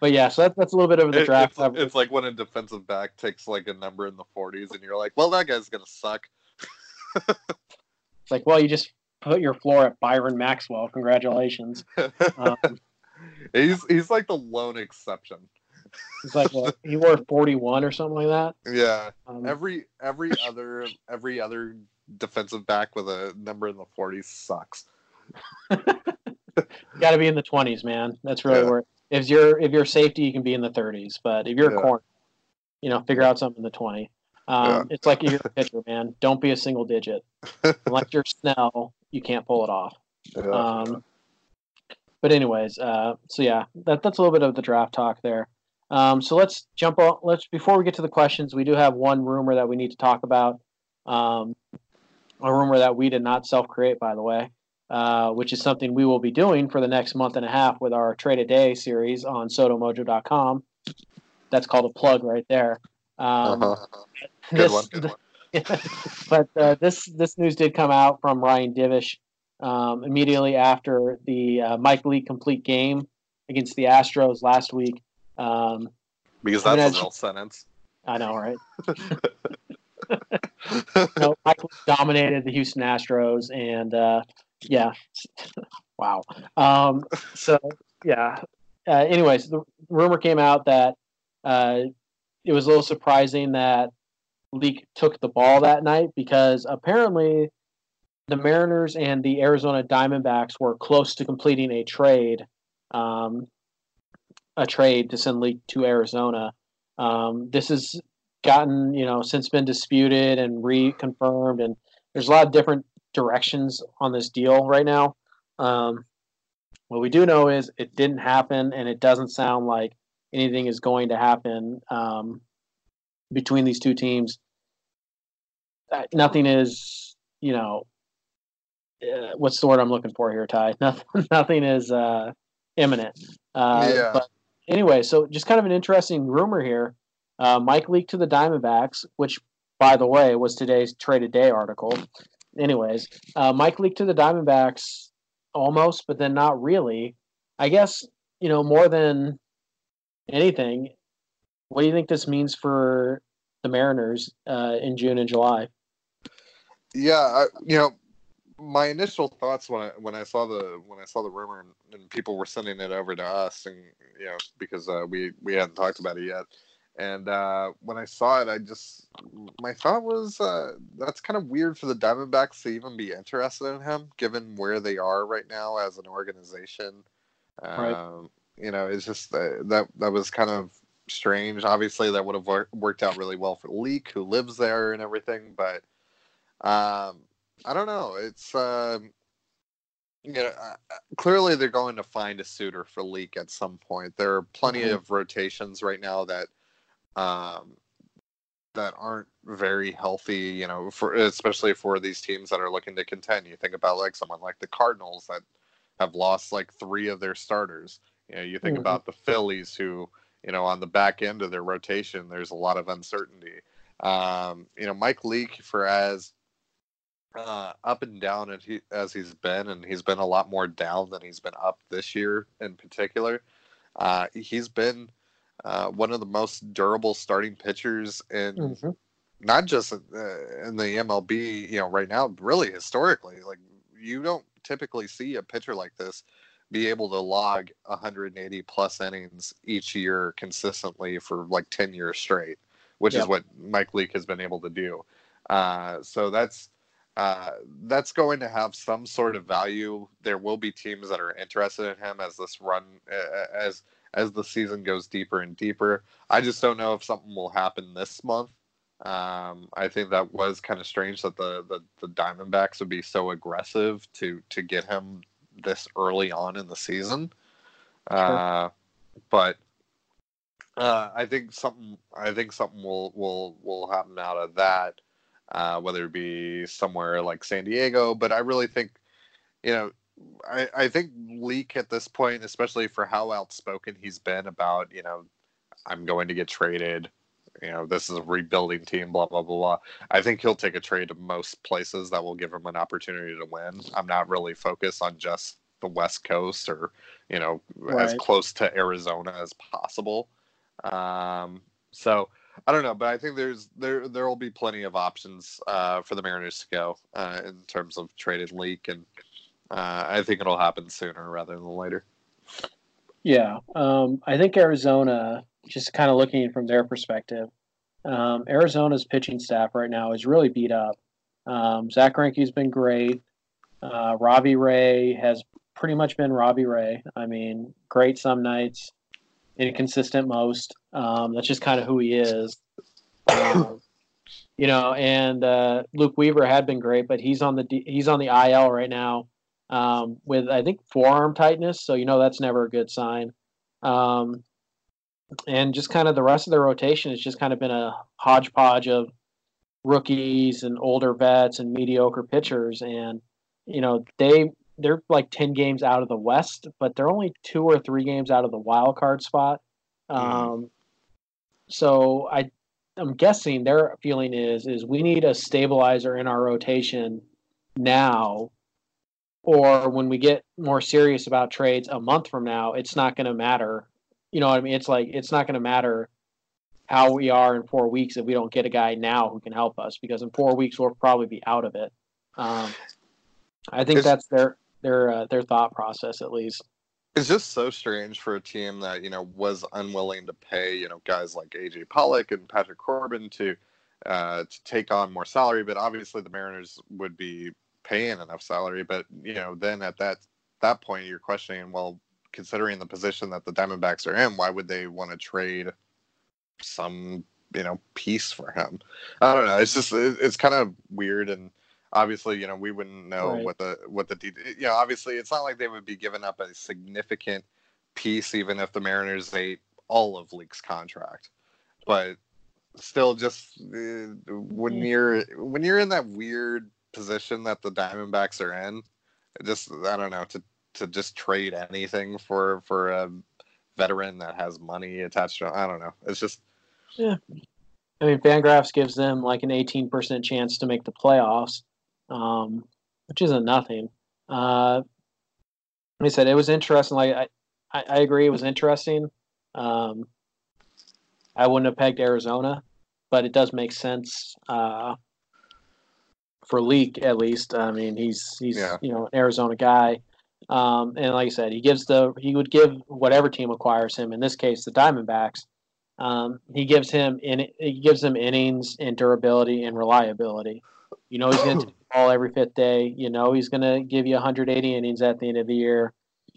but yeah, so that, that's a little bit of the draft. it's, it's like when a defensive back takes like a number in the 40s and you're like, well, that guy's going to suck. It's like, well, you just put your floor at Byron Maxwell. Congratulations. Um, he's he's like the lone exception. it's like what, he wore 41 or something like that. Yeah. Um, Every every other every other defensive back with a number in the 40s sucks. got to be in the 20s, man. That's really Yeah. where if you're if you're safety, you can be in the 30s. But if you're Yeah. a corner, you know, figure out something in the 20. Um, Yeah. It's like if you're a pitcher, man. Don't be a single digit. Unless you're Snell, you can't pull it off. Yeah. Um, but anyways, uh, so yeah, that, that's a little bit of the draft talk there. Um, so let's jump on. Let's before we get to the questions, we do have one rumor that we need to talk about. Um, a rumor that we did not self-create, by the way, uh, which is something we will be doing for the next month and a half with our Trade a Day series on SodoMojo.com. That's called a plug right there. Um, uh-huh. Good this- one. Good one. but uh, this this news did come out from Ryan Divish um, immediately after the uh, Mike Leake complete game against the Astros last week. Um, Because I mean, that's a real sentence. I know, right? no, Mike Leake dominated the Houston Astros, and uh, yeah, wow. Um, so yeah. Uh, anyways, the rumor came out that uh, it was a little surprising that Leake took the ball that night because apparently the Mariners and the Arizona Diamondbacks were close to completing a trade, um, a trade to send Leake to Arizona. Um, this has gotten you know since been disputed and reconfirmed, and there's a lot of different directions on this deal right now. Um, what we do know is it didn't happen, and it doesn't sound like anything is going to happen um, between these two teams. Uh, nothing is, you know, uh, what's the word I'm looking for here, Ty? Nothing, nothing is uh, imminent. Uh, Yeah. But anyway, so just kind of an interesting rumor here. Uh, Mike leaked to the Diamondbacks, which, by the way, was today's traded day article. Anyways, uh, Mike leaked to the Diamondbacks almost, but then not really. I guess you know more than anything. What do you think this means for the Mariners uh, in June and July? Yeah, I, you know, my initial thoughts when I when I saw the when I saw the rumor and, and people were sending it over to us, and you know, because uh, we we hadn't talked about it yet, and uh, when I saw it, I just my thought was uh, that's kind of weird for the Diamondbacks to even be interested in him, given where they are right now as an organization. Right. Um, You know, it's just uh, that that was kind of strange. Obviously, that would have wor- worked out really well for Leake, who lives there and everything, but. Um, I don't know. It's um, you know, uh, clearly they're going to find a suitor for Leake at some point. There are plenty Mhm. of rotations right now that um that aren't very healthy, you know, for especially for these teams that are looking to contend. You think about like someone like the Cardinals that have lost like three of their starters. You know, you think Mhm. about the Phillies who, you know, on the back end of their rotation, there's a lot of uncertainty. Um, you know, Mike Leake for as uh, up and down as, he, as he's been, and he's been a lot more down than he's been up this year in particular. Uh, he's been uh, one of the most durable starting pitchers in Mhm. not just in, uh, in the MLB, you know, right now, really historically. Like you don't typically see a pitcher like this be able to log 180 plus innings each year consistently for like 10 years straight, which Yeah. is what Mike Leake has been able to do. Uh, so that's uh, that's going to have some sort of value. There will be teams that are interested in him as this run uh, as as the season goes deeper and deeper. I just don't know if something will happen this month. Um, I think that was kind of strange that the, the the Diamondbacks would be so aggressive to to get him this early on in the season. Uh, but uh, I think something I think something will will will happen out of that, uh, whether it be somewhere like San Diego. But I really think, you know, I, I think Leake at this point, especially for how outspoken he's been about, you know, I'm going to get traded. You know, this is a rebuilding team, blah, blah, blah, blah. I think he'll take a trade to most places that will give him an opportunity to win. I'm not really focused on just the West Coast or, you know, as close to Arizona as possible. Um, so I don't know, but I think there's there there will be plenty of options uh, for the Mariners to go uh, in terms of traded Leake, and uh, I think it'll happen sooner rather than later. Yeah, um, I think Arizona, just kind of looking from their perspective, um, Arizona's pitching staff right now is really beat up. Um, Zach Greinke's been great. Uh, Robbie Ray has pretty much been Robbie Ray. I mean, great some nights, inconsistent most. Um, that's just kind of who he is. Um, you know, and uh, Luke Weaver had been great, but he's on the he's on the IL right now um, with I think forearm tightness. So you know that's never a good sign. Um, and just kind of the rest of the rotation has just kind of been a hodgepodge of rookies and older vets and mediocre pitchers. And you know they they're like ten games out of the West, but they're only two or three games out of the wild card spot. Um, so I I'm guessing their feeling is is we need a stabilizer in our rotation now or when we get more serious about trades a month from now, it's not going to matter. You know what I mean? It's like it's not going to matter how we are in four weeks if we don't get a guy now who can help us because in four weeks we'll probably be out of it. Um, I think It's- that's their their uh, their thought process at least. It's just so strange for a team that you know was unwilling to pay you know guys like AJ Pollock and Patrick Corbin to uh, to take on more salary, but obviously the Mariners would be paying enough salary. But you know, then at that that point, you're questioning, well, considering the position that the Diamondbacks are in, why would they want to trade some you know piece for him? I don't know. It's just it- it's kind of weird and. Obviously, you know we wouldn't know Right. what the what the you know obviously it's not like they would be giving up a significant piece even if the Mariners ate all of Leake's contract, but still, just uh, when you're when you're in that weird position that the Diamondbacks are in, just I don't know to to just trade anything for for a veteran that has money attached to. I don't know. It's just yeah. I mean, Fangraphs gives them like an 18% chance to make the playoffs, um, which isn't nothing. Uh, like I said, it was interesting. Like I, I, I agree, it was interesting. Um, I wouldn't have pegged Arizona, but it does make sense uh, for Leake at least. I mean, he's he's Yeah. you know an Arizona guy, um, and like I said, he gives the he would give whatever team acquires him. In this case, the Diamondbacks. Um, he gives him in he gives him innings and durability and reliability. You know he's going to take the ball every fifth day. You know he's going to give you 180 innings at the end of the year.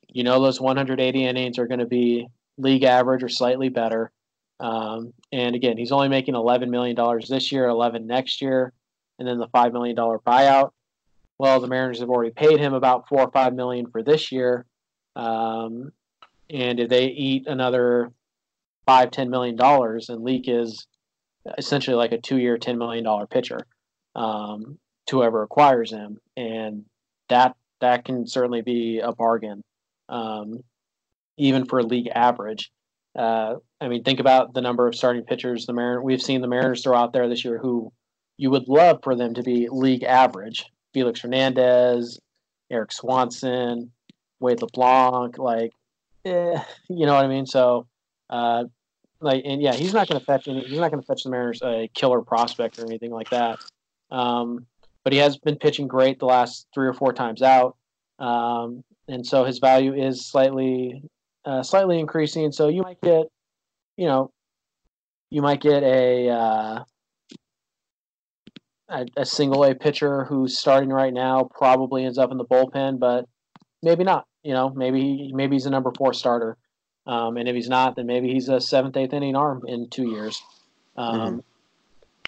You know those 180 innings are going to be league average or slightly better. Um, and again, he's only making 11 million dollars this year, 11 next year, and then the five million dollar buyout. Well, the Mariners have already paid him about four or five million for this year, um, and if they eat another five, ten million dollars, and Leake is essentially like a two-year, ten million dollar pitcher um, to whoever acquires him, and that that can certainly be a bargain, um, even for league average. Uh, I mean, think about the number of starting pitchers the Mariners we've seen the Mariners throw out there this year who you would love for them to be league average. Felix Hernandez, Erik Swanson, Wade LeBlanc, like, eh, you know what I mean? So, uh, like, and yeah, he's not going to fetch any, he's not going to fetch the Mariners a killer prospect or anything like that. Um, but he has been pitching great the last three or four times out, um, and so his value is slightly, uh, slightly increasing. So you might get, you know, you might get a uh, a, a single A pitcher who's starting right now probably ends up in the bullpen, but maybe not. You know, maybe maybe he's a number four starter, um, and if he's not, then maybe he's a seventh, eighth inning arm in two years. Um,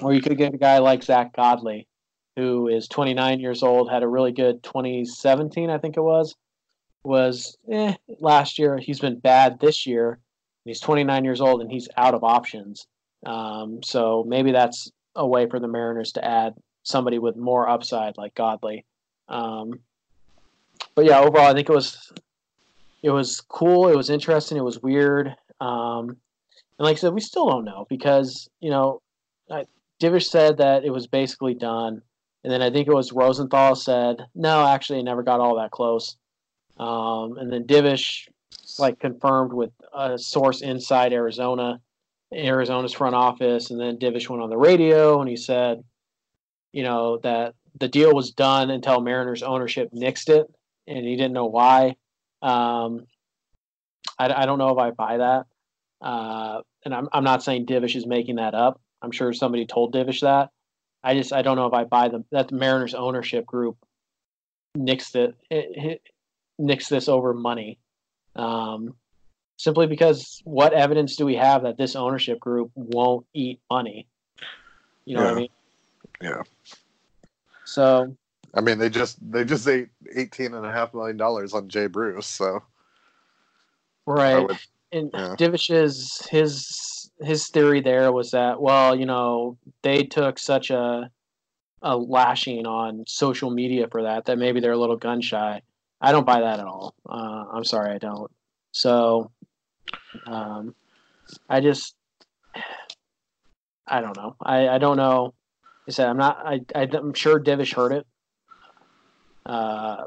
Or you could get a guy like Zach Godley, who is 29 years old, had a really good 2017, I think it was. Was eh, last year. He's been bad this year. He's 29 years old and he's out of options. Um, so maybe that's a way for the Mariners to add somebody with more upside like Godley. Um, but yeah, overall, I think it was it was cool. It was interesting. It was weird. Um, and like I said, we still don't know because you know, I, Divish said that it was basically done, and then I think it was Rosenthal said no, actually, it never got all that close. Um, and then Divish like confirmed with a source inside Arizona, Arizona's front office, and then Divish went on the radio and he said, you know, that the deal was done until Mariners ownership nixed it, and he didn't know why. Um, I, I don't know if I buy that, uh, and I'm I'm not saying Divish is making that up. I'm sure somebody told Divish that. I just I don't know if I buy them that the Mariners ownership group nixed it, it, it nixed this over money. Um, simply because what evidence do we have that this ownership group won't eat money? You know what I mean? Yeah. So I mean, they just they just ate eighteen and a half million dollars on Jay Bruce. So right, would, and yeah. Divish's his his theory there was that well, you know, they took such a a lashing on social media for that that maybe they're a little gun shy. I don't buy that at all. Uh, I'm sorry, I don't. So, um, I just I don't know. I, I don't know. I said I'm not. I, I I'm sure Divish heard it. Uh,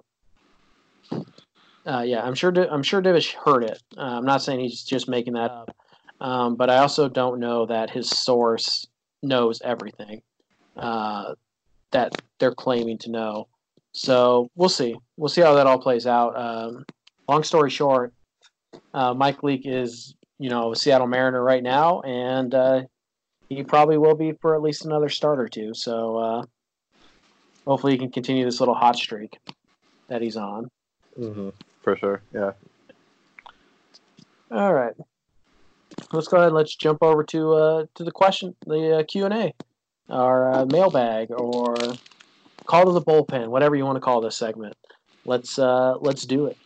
uh, yeah, I'm sure. I'm sure Divish heard it. Uh, I'm not saying he's just making that up, um, but I also don't know that his source knows everything uh, that they're claiming to know. So we'll see. We'll see how that all plays out. Um, long story short, uh, Mike Leake is you know a Seattle Mariner right now, and uh, he probably will be for at least another start or two. So uh, hopefully he can continue this little hot streak that he's on. for sure. Yeah. All right. Let's go ahead. and Let's jump over to uh, to the question, the uh, Q and A, our uh, mailbag, or call to the bullpen, whatever you want to call this segment. Let's uh, let's do it.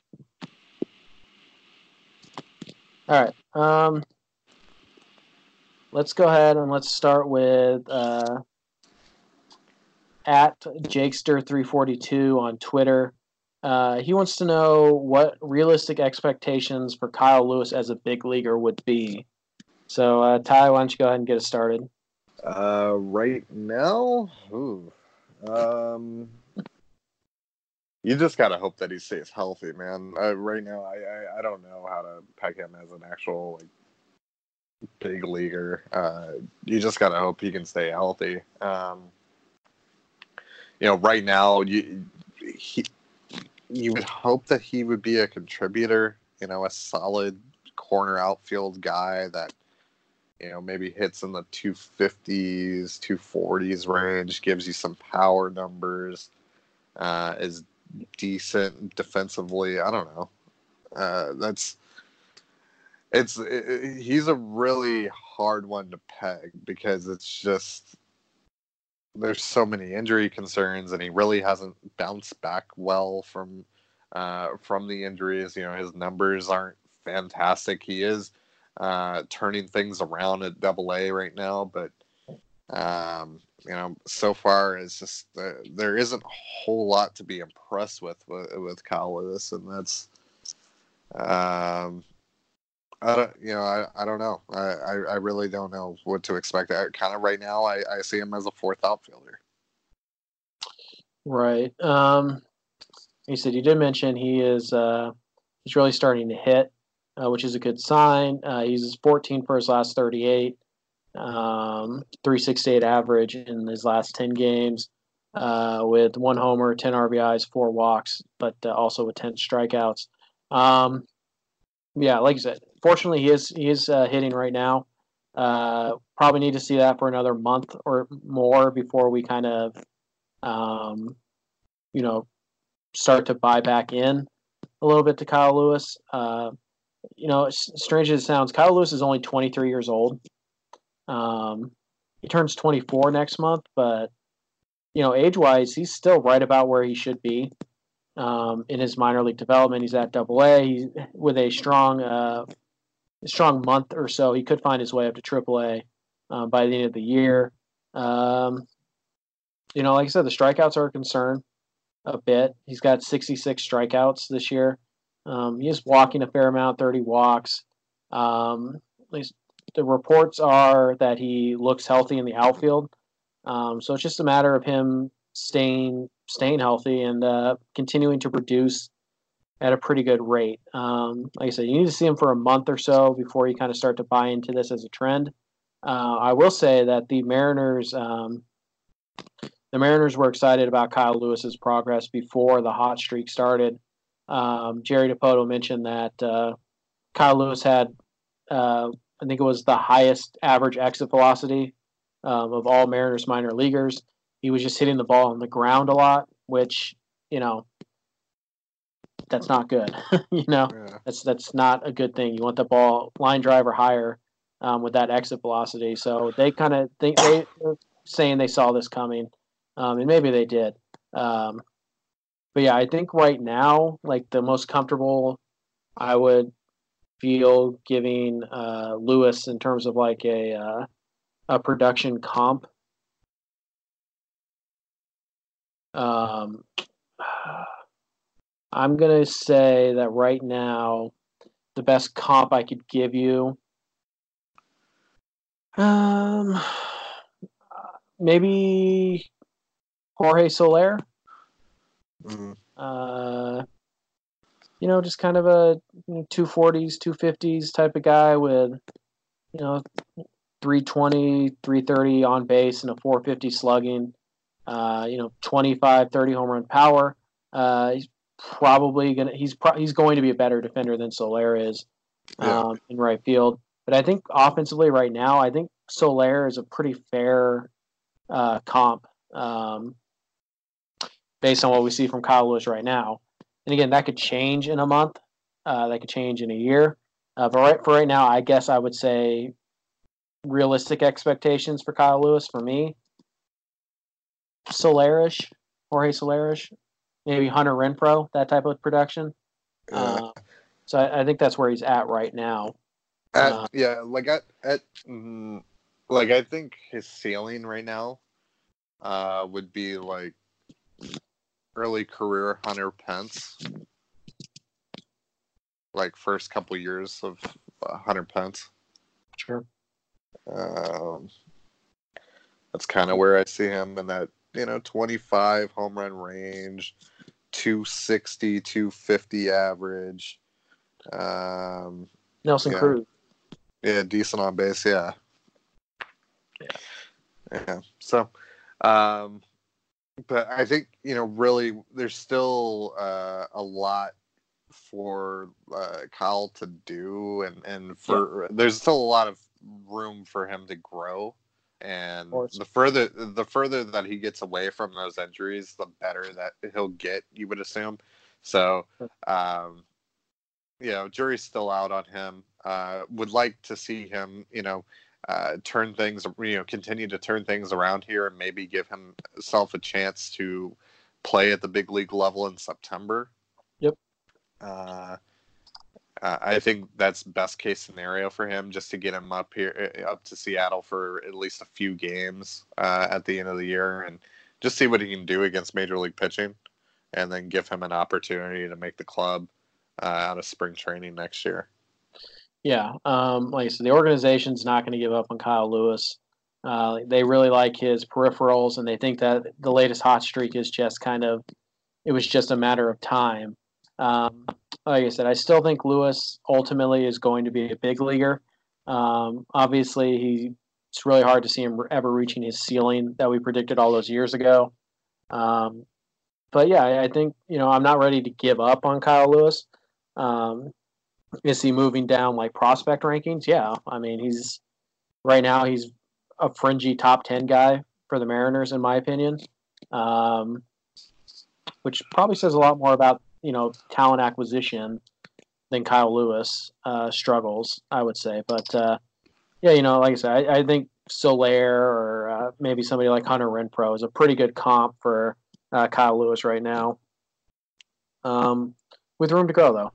All right. Um, let's go ahead and let's start with uh, at Jakester342 on Twitter. Uh, he wants to know what realistic expectations for Kyle Lewis as a big leaguer would be. So, uh, Ty, why don't you go ahead and get us started? Uh, right now, ooh, um, you just gotta hope that he stays healthy, man. Uh, right now, I, I I don't know how to peg him as an actual like big leaguer. Uh, you just gotta hope he can stay healthy. Um, you know, right now, you he you would hope that he would be a contributor. You know, a solid corner outfield guy that you know maybe hits in the 250s 240s range gives you some power numbers uh, is decent defensively. I don't know. Uh, that's it's it, he's a really hard one to peg because it's just there's so many injury concerns and he really hasn't bounced back well from uh, from the injuries. You know his numbers aren't fantastic. He is uh, turning things around at Double A right now, but um, you know, so far it's just uh, there isn't a whole lot to be impressed with with, with Kyle Lewis, and that's um, I don't, you know, I, I don't know. I, I, I really don't know what to expect. I, kind of right now, I, I see him as a fourth outfielder. Right. Um, he said you did mention he is uh, he's really starting to hit uh, which is a good sign. Uh, he's 14 for his last 38, um, 368 average in his last 10 games, uh, with one homer, 10 RBIs, four walks, but uh, also with 10 strikeouts. Um, yeah, like I said, fortunately he is he is uh, hitting right now. Uh, probably need to see that for another month or more before we kind of, um, you know, start to buy back in a little bit to Kyle Lewis. Uh, you know, strange as it sounds, Kyle Lewis is only 23 years old. Um, he turns 24 next month, but you know, age wise, he's still right about where he should be um, in his minor league development. He's at Double A. He's with a strong, uh, strong month or so. He could find his way up to Triple A uh, by the end of the year. Um, you know, like I said, the strikeouts are a concern a bit. He's got 66 strikeouts this year. Um, he's walking a fair amount, 30 walks. Um, at least the reports are that he looks healthy in the outfield. Um, so it's just a matter of him staying staying healthy and uh, continuing to produce at a pretty good rate. Um, like I said, you need to see him for a month or so before you kind of start to buy into this as a trend. Uh, I will say that the Mariners, um, the Mariners were excited about Kyle Lewis's progress before the hot streak started. Um, Jerry Dipoto mentioned that uh, Kyle Lewis had, uh, I think it was the highest average exit velocity um, of all Mariners minor leaguers. He was just hitting the ball on the ground a lot, which you know that's not good. you know yeah. that's that's not a good thing. You want the ball line drive or higher um, with that exit velocity. So they kind of think they are saying they saw this coming, um, and maybe they did. Um, but yeah, I think right now, like the most comfortable I would feel giving uh, Lewis in terms of like a uh, a production comp. Um, I'm gonna say that right now, the best comp I could give you, um, maybe Jorge Soler. Mm-hmm. Uh, you know, just kind of a two forties, two fifties type of guy with, you know, 320, 330 on base and a 450 slugging. Uh, you know, 25, 30 home run power. Uh, he's probably gonna he's pro- he's going to be a better defender than Soler is um, yeah. in right field. But I think offensively right now, I think Soler is a pretty fair uh, comp. Um, based on what we see from Kyle Lewis right now. And again, that could change in a month. Uh, that could change in a year. Uh, but right for right now, I guess I would say realistic expectations for Kyle Lewis for me. Solarish, Jorge Solarish, maybe Hunter Renfroe, that type of production. Uh, so I, I, think that's where he's at right now. At, uh, yeah, like at at mm, like I think his ceiling right now uh, would be like early career Hunter Pence, like first couple years of uh, Hunter Pence. Sure. Um, that's kind of where I see him in that you know 25 home run range, 260, 250 average. Um, Nelson Yeah. Cruz. yeah, decent on base. Yeah. Yeah. So, um, but I think you know, really, there's still uh, a lot for uh, Kyle to do, and and for there's still a lot of room for him to grow. And the further the further that he gets away from those injuries, the better that he'll get. You would assume. So, um, you know, jury's still out on him. Uh, would like to see him, you know, uh, turn things, you know, continue to turn things around here and maybe give himself a chance to play at the big league level in September. Yep. Uh, I think that's best case scenario for him, just to get him up here, uh, up to Seattle for at least a few games uh, at the end of the year, and just see what he can do against major league pitching, and then give him an opportunity to make the club uh, out of spring training next year. Yeah, um, like I said, the organization's not going to give up on Kyle Lewis. Uh, they really like his peripherals, and they think that the latest hot streak is just kind of, it was just a matter of time. Um, like I said, I still think Lewis ultimately is going to be a big leaguer. Um, obviously, he, it's really hard to see him ever reaching his ceiling that we predicted all those years ago. Um, but yeah, I, I think you know I'm not ready to give up on Kyle Lewis. Um, is he moving down like prospect rankings? Yeah, I mean he's right now he's a fringy top ten guy for the Mariners in my opinion, um, which probably says a lot more about you know talent acquisition than Kyle Lewis uh, struggles. I would say, but uh, yeah, you know, like I said, I, I think Soler or uh, maybe somebody like Hunter Renfroe is a pretty good comp for uh, Kyle Lewis right now. Um, with room to grow though,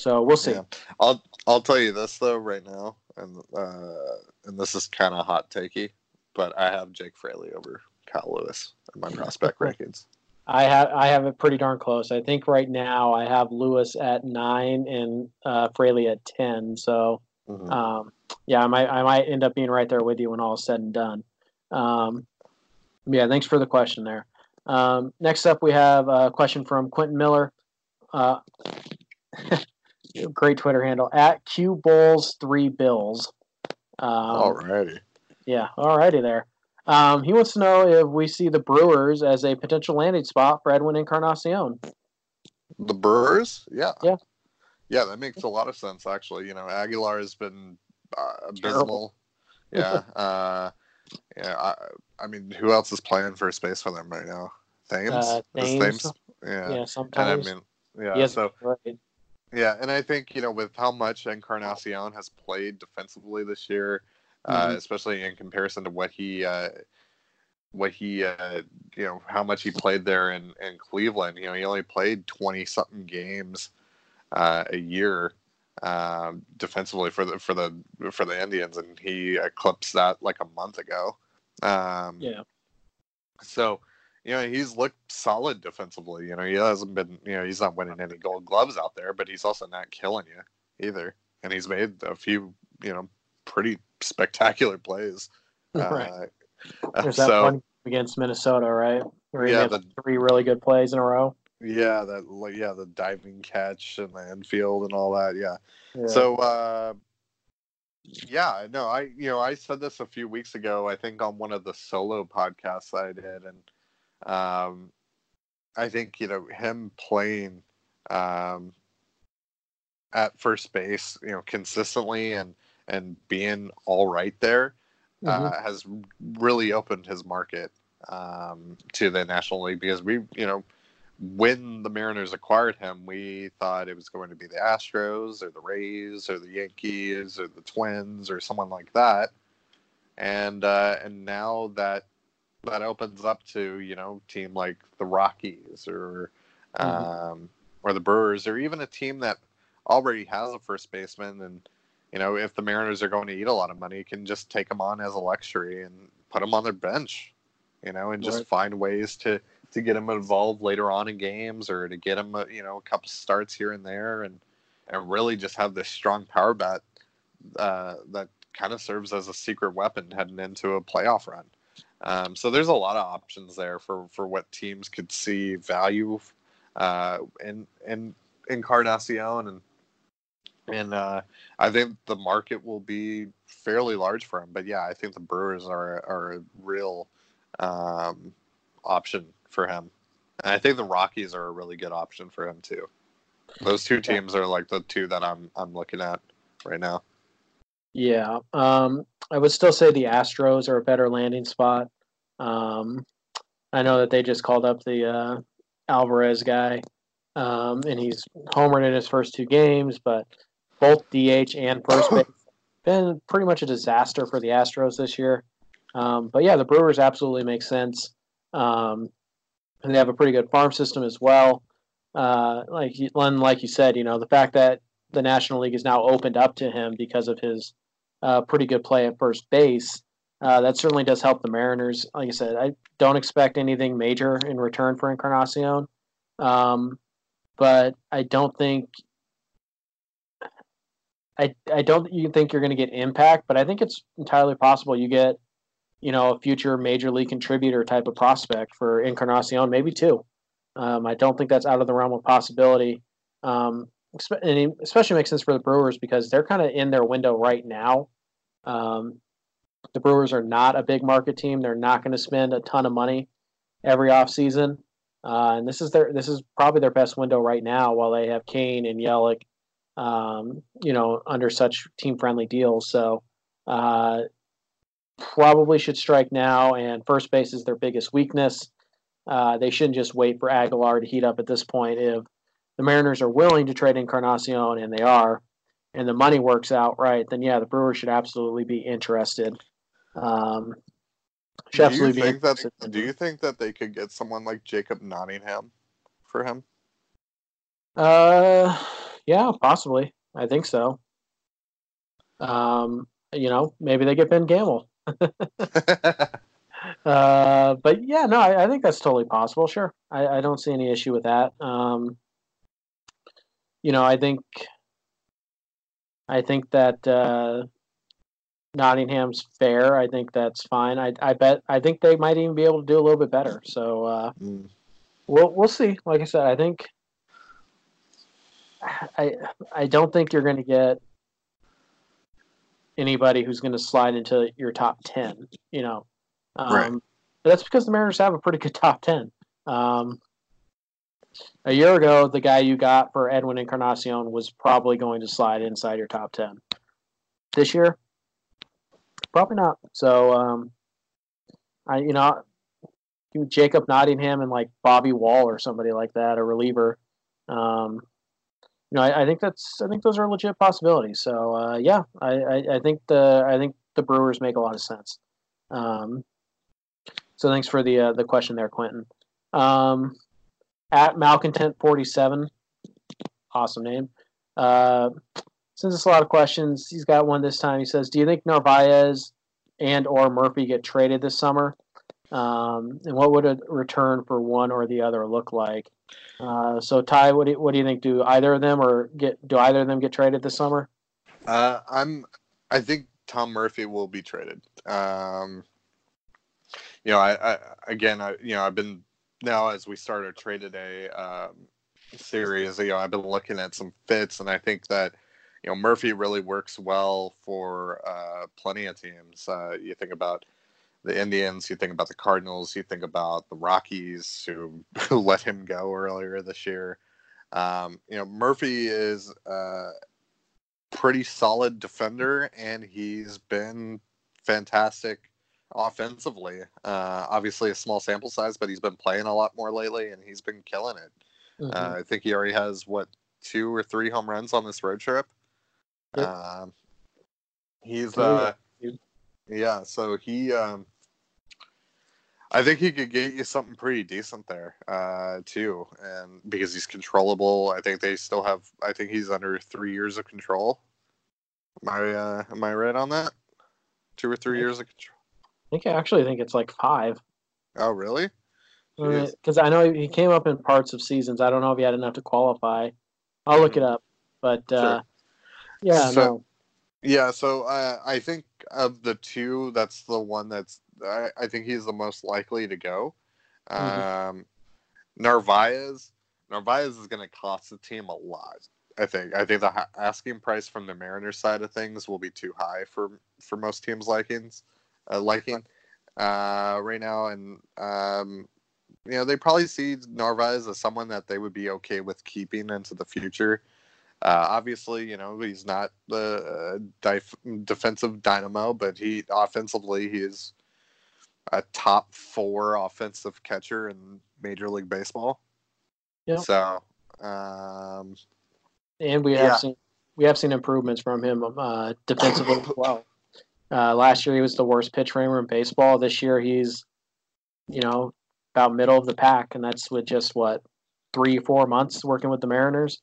so we'll see. Yeah. I'll I'll tell you this though right now, and uh, and this is kind of hot takey, but I have Jake Fraley over Kyle Lewis in my prospect rankings. I have I have it pretty darn close. I think right now I have Lewis at nine and uh, Fraley at ten. So Mhm. um, yeah, I might I might end up being right there with you when all is said and done. Um, yeah, thanks for the question there. Um, next up, we have a question from Quentin Miller. Uh, great Twitter handle at Q Bulls Three Bills. Um, Alrighty. yeah, alrighty there. Um, he wants to know if we see the Brewers as a potential landing spot for Edwin Encarnacion. The Brewers, yeah, Yeah. yeah, that makes a lot of sense actually. You know, Aguilar has been uh, abysmal. Yeah, uh, yeah. I, I mean, who else is playing first base for them right now? Thames. Uh, Is Thames. Yeah. Yeah, And I sometimes. mean, yeah. yes, So right. Yeah, and I think you know with how much Encarnacion has played defensively this year, uh, Mhm. especially in comparison to what he, uh, what he, uh, you know, how much he played there in in Cleveland. You know, he only played twenty something games uh, a year um, defensively for the for the for the Indians, and he eclipsed that like a month ago. Um, Yeah. so, you know, he's looked solid defensively. You know, he hasn't been, you know, he's not winning any gold gloves out there, but he's also not killing you either. And he's made a few, you know, pretty spectacular plays. Right. Uh, There's that one against Minnesota, right? Where he Yeah, made the- three really good plays in a row. yeah, that, like, yeah, the diving catch and the infield and all that. Yeah. Yeah. So, uh, yeah, no, I, you know, I said this a few weeks ago, I think on one of the solo podcasts I did. And, um, I think, you know, him playing, um, at first base, you know, consistently and, and being all right there, uh, has really opened his market, um, to the National League because we, you know, when the Mariners acquired him, we thought it was going to be the Astros or the Rays or the Yankees or the Twins or someone like that. And uh, and now that that opens up to you know team like the Rockies or um, or the Brewers or even a team that already has a first baseman and you know, if the Mariners are going to eat a lot of money, can just take them on as a luxury and put them on their bench, you know, and just Right. find ways to to get them involved later on in games or to get them, you know, a couple starts here and there, and and really just have this strong power bat uh, that kind of serves as a secret weapon heading into a playoff run. Um, so there's a lot of options there for for what teams could see value uh, in in Encarnacion and and uh, I think the market will be fairly large for him. But yeah, I think the Brewers are are a real um, option for him, and I think the Rockies are a really good option for him too. Those two teams are like the two that I'm I'm looking at right now. Yeah, um, I would still say the Astros are a better landing spot. Um, I know that they just called up the uh, Alvarez guy, um, and he's homered in his first two games, but both DH and first base been pretty much a disaster for the Astros this year. Um, but yeah, the Brewers absolutely make sense, um, and they have a pretty good farm system as well. Uh, like Len, like you said, you know the fact that the National League is now opened up to him because of his uh, pretty good play at first base. Uh, that certainly does help the Mariners. Like I said, I don't expect anything major in return for Encarnacion, um, but I don't think I I don't you think you're going to get impact, but I think it's entirely possible you get you know a future major league contributor type of prospect for Encarnacion, maybe two. Um, I don't think that's out of the realm of possibility. Um, and especially makes sense for the Brewers because they're kind of in their window right now. Um, the Brewers are not a big market team; they're not going to spend a ton of money every offseason. Uh, and this is their this is probably their best window right now, while they have Cain and Yelich, um, you know, under such team friendly deals. So uh, probably should strike now. And first base is their biggest weakness. Uh, they shouldn't just wait for Aguilar to heat up at this point. If the Mariners are willing to trade Encarnacion, and they are, and the money works out right, then yeah, the Brewers should absolutely be interested. Um, Do you think that? Do you think that they could get someone like Jacob Nottingham for him? Uh, yeah, possibly. I think so. Um, you know, maybe they get Ben Gamble. Uh, but yeah, no, I, I think that's totally possible. Sure, I, I don't see any issue with that. Um, you know, I think, I think that uh, Nottingham's fair. I think that's fine. I, I bet. I think they might even be able to do a little bit better. So uh, Mm. we'll we'll see. Like I said, I think. I I don't think you're going to get anybody who's going to slide into your top ten. You know, um, Right. that's because the Mariners have a pretty good top ten. Um, a year ago, the guy you got for Edwin Encarnacion was probably going to slide inside your top ten. This year, probably not. So, um, I you know, Jacob Nottingham and like Bobby Wahl or somebody like that, a reliever. Um, you know, I, I think that's I think those are legit possibilities. So uh, yeah, I, I, I think the I think the Brewers make a lot of sense. Um, so thanks for the uh, the question there, Quentin. Um, at Malcontent forty seven, awesome name. Uh, since it's a lot of questions, he's got one this time. He says, "Do you think Narvaez and or Murphy get traded this summer? Um, and what would a return for one or the other look like?" Uh, so Ty, what do you, what do you think? Do either of them or get do either of them get traded this summer? Uh, I'm. I think Tom Murphy will be traded. Um, you know, I, I again, I you know, I've been now as we start our trade today um, series. You know, I've been looking at some fits, and I think that you know Murphy really works well for uh, plenty of teams. Uh, you think about the Indians, you think about the Cardinals, you think about the Rockies, who, who let him go earlier this year. Um, you know, Murphy is. a pretty solid defender, and he's been fantastic offensively. Uh, obviously, a small sample size, but he's been playing a lot more lately, and he's been killing it. Mhm. Uh, I think he already has what two or three home runs on this road trip. Yep. Um, he's Oh, uh, yeah. yeah. So he, um, I think he could get you something pretty decent there uh, too, and because he's controllable, I think they still have. I think he's under three years of control Am I uh, am I right on that? Two or three years of control. I think I actually think it's like five. Oh, really? Because I know he came up in parts of seasons. I don't know if he had enough to qualify. I'll look it up. But uh, yeah, So- no. Yeah, so uh, I think of the two, that's the one that's I, I think he's the most likely to go. Mhm. Um, Narvaez, Narvaez is going to cost the team a lot. I think. I think the asking price from the Mariners side of things will be too high for for most teams' likings, uh, liking uh, right now, and um, you know they probably see Narvaez as someone that they would be okay with keeping into the future. Uh, obviously, you know he's not the uh, dif- defensive dynamo, but he offensively he is a top four offensive catcher in Major League Baseball. Yep. So, um, and we have Yeah. seen we have seen improvements from him uh, defensively as well. Uh, last year he was the worst pitch framer in baseball. This year he's, you know, about middle of the pack, and that's with just what three four months working with the Mariners.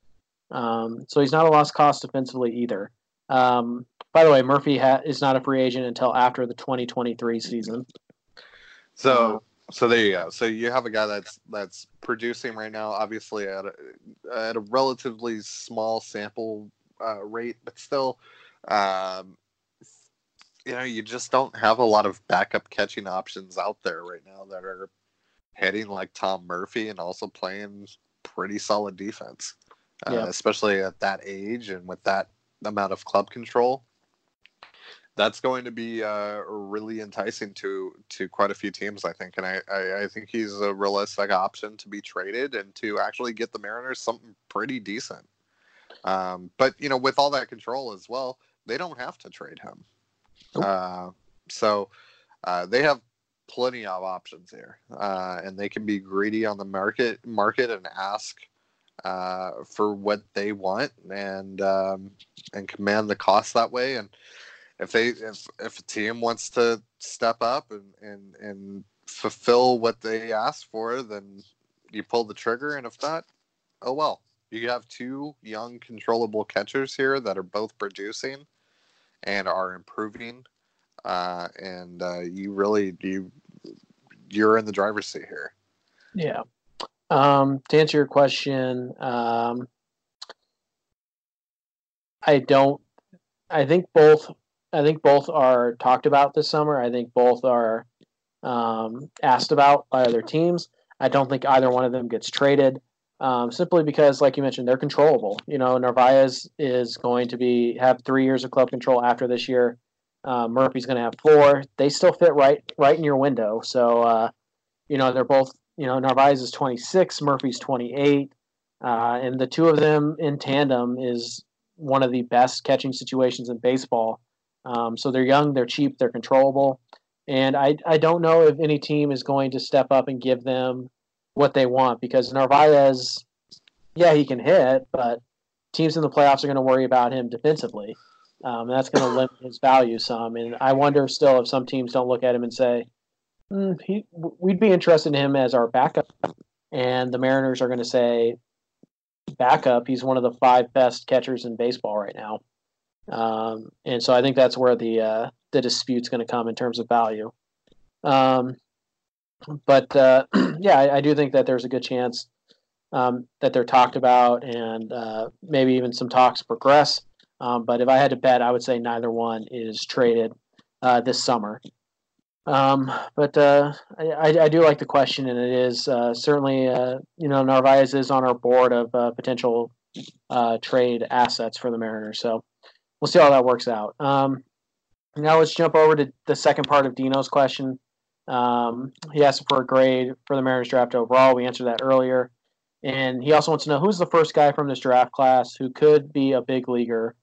Um, so he's not a lost cost defensively either. Um, by the way, Murphy ha- is not a free agent until after the 2023 season. so so there you go. So you have a guy that's that's producing right now, obviously at a, at a relatively small sample uh, rate, but still, um, you know, you just don't have a lot of backup catching options out there right now that are hitting like Tom Murphy and also playing pretty solid defense, uh, especially at that age and with that amount of club control. That's going to be uh, really enticing to to quite a few teams, I think, and I, I, I think he's a realistic option to be traded and to actually get the Mariners something pretty decent. Um, but you know, with all that control as well, they don't have to trade him. Nope. Uh, so uh, they have plenty of options here, uh, and they can be greedy on the market market and ask uh, for what they want and um, and command the cost that way. And if they if if a team wants to step up and and and fulfill what they ask for, then you pull the trigger. And if not, oh well. You have two young, controllable catchers here that are both producing and are improving, uh, and uh, you really you you're in the driver's seat here. Yeah. Um, to answer your question, um, I don't. I think both. I think both are talked about this summer. I think both are um, asked about by other teams. I don't think either one of them gets traded, um, simply because, like you mentioned, they're controllable. You know, Narvaez is going to be have three years of club control after this year. Uh, Murphy's going to have four. They still fit right right in your window. So, uh, you know, they're both you know, Narvaez is 26, Murphy's 28, uh, and the two of them in tandem is one of the best catching situations in baseball. Um, so they're young, they're cheap, they're controllable, and I I don't know if any team is going to step up and give them what they want because Narvaez, yeah, he can hit, but teams in the playoffs are going to worry about him defensively. Um, that's going to limit his value some, and I wonder still if some teams don't look at him and say, Mm, he, we'd be interested in him as our backup. And the Mariners are going to say, backup. He's one of the five best catchers in baseball right now. Um, and so I think that's where the uh, the dispute's going to come in terms of value. Um, but uh, yeah, I, I do think that there's a good chance um, that they're talked about, and uh, maybe even some talks progress. Um, but if I had to bet, I would say neither one is traded uh, this summer. Um, but uh, I, I, do like the question, and it is uh, certainly uh, you know Narvaez is on our board of potential trade assets for the Mariners. So we'll see how that works out. Um, now let's jump over to the second part of Dino's question. Um, he asked for a grade for the Mariners draft overall. We answered that earlier, and he also wants to know who's the first guy from this draft class who could be a big leaguer,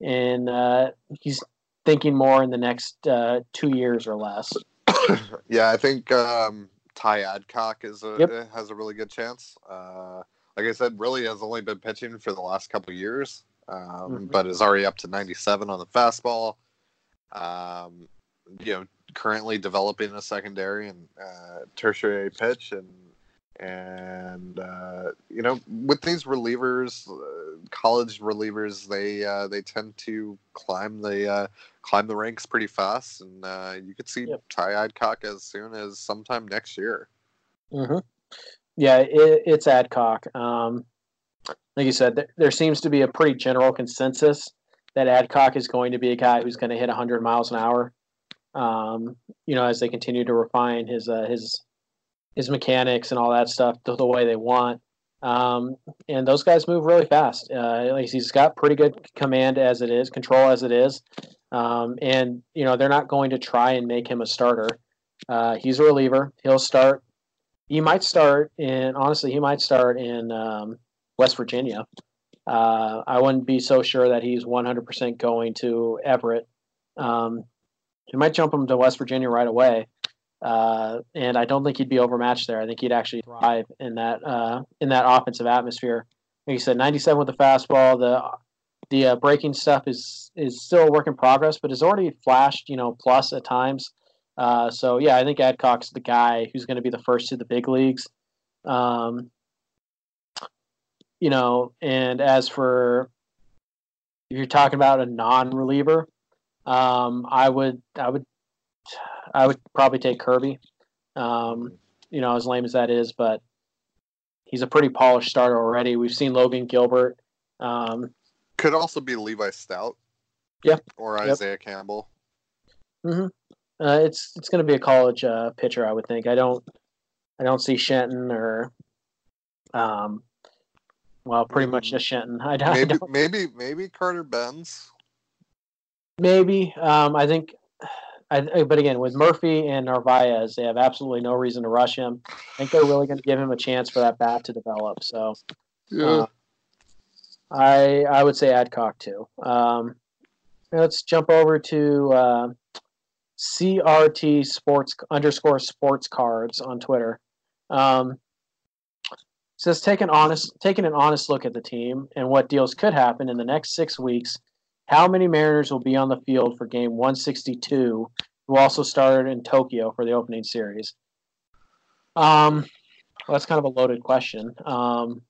and uh, he's thinking more in the next uh, two years or less. yeah, I think um, Ty Adcock is a, Yep. has a really good chance. Uh, like I said, really has only been pitching for the last couple of years, um, Mhm. but is already up to 97 on the fastball. Um, you know, currently developing a secondary and uh, tertiary pitch, and and uh, you know, with these relievers, uh, college relievers they uh, they tend to climb the uh, climb the ranks pretty fast, and uh, you could see Yep. Ty Adcock as soon as sometime next year. hmm Yeah, it, it's Adcock. Um, like you said, there, there seems to be a pretty general consensus that Adcock is going to be a guy who's going to hit 100 miles an hour. Um, you know, as they continue to refine his uh, his his mechanics and all that stuff the, the way they want. Um, and those guys move really fast. Uh, like he's got pretty good command as it is, control as it is. Um, and you know they're not going to try and make him a starter. Uh, he's a reliever. He'll start he might start in honestly he might start in um, west virginia uh, i wouldn't be so sure that he's 100% going to everett um, he might jump him to west virginia right away uh, and i don't think he'd be overmatched there. I think he'd actually thrive in that uh, in that offensive atmosphere. Like you said 97 with the fastball the the uh, breaking stuff is is still a work in progress but has already flashed you know plus at times. Uh, so yeah, I think Adcock's the guy who's going to be the first to the big leagues. Um, you know, and as for if you're talking about a non-reliever, um, I would, I would, I would probably take Kirby. Um, you know, as lame as that is, but he's a pretty polished starter already. We've seen Logan Gilbert. Um, Could also be Levi Stout. Yeah. Or Yep. Isaiah Campbell. Uh, it's it's going to be a college uh, pitcher, I would think. I don't I don't see Shenton or um, well, pretty much just Shenton. I, I Maybe don't maybe maybe Carter Bins. Maybe. Um, I think. I, but again, with Murphy and Narvaez, they have absolutely no reason to rush him. I think they're really going to give him a chance for that bat to develop. So, uh, I I would say Adcock too. Um, let's jump over to uh, CRT Sports underscore Sports Cards on Twitter. Um, says take an honest taking an honest look at the team and what deals could happen in the next six weeks. How many Mariners will be on the field for Game 162? Who also started in Tokyo for the opening series? Um, well, that's kind of a loaded question. Um,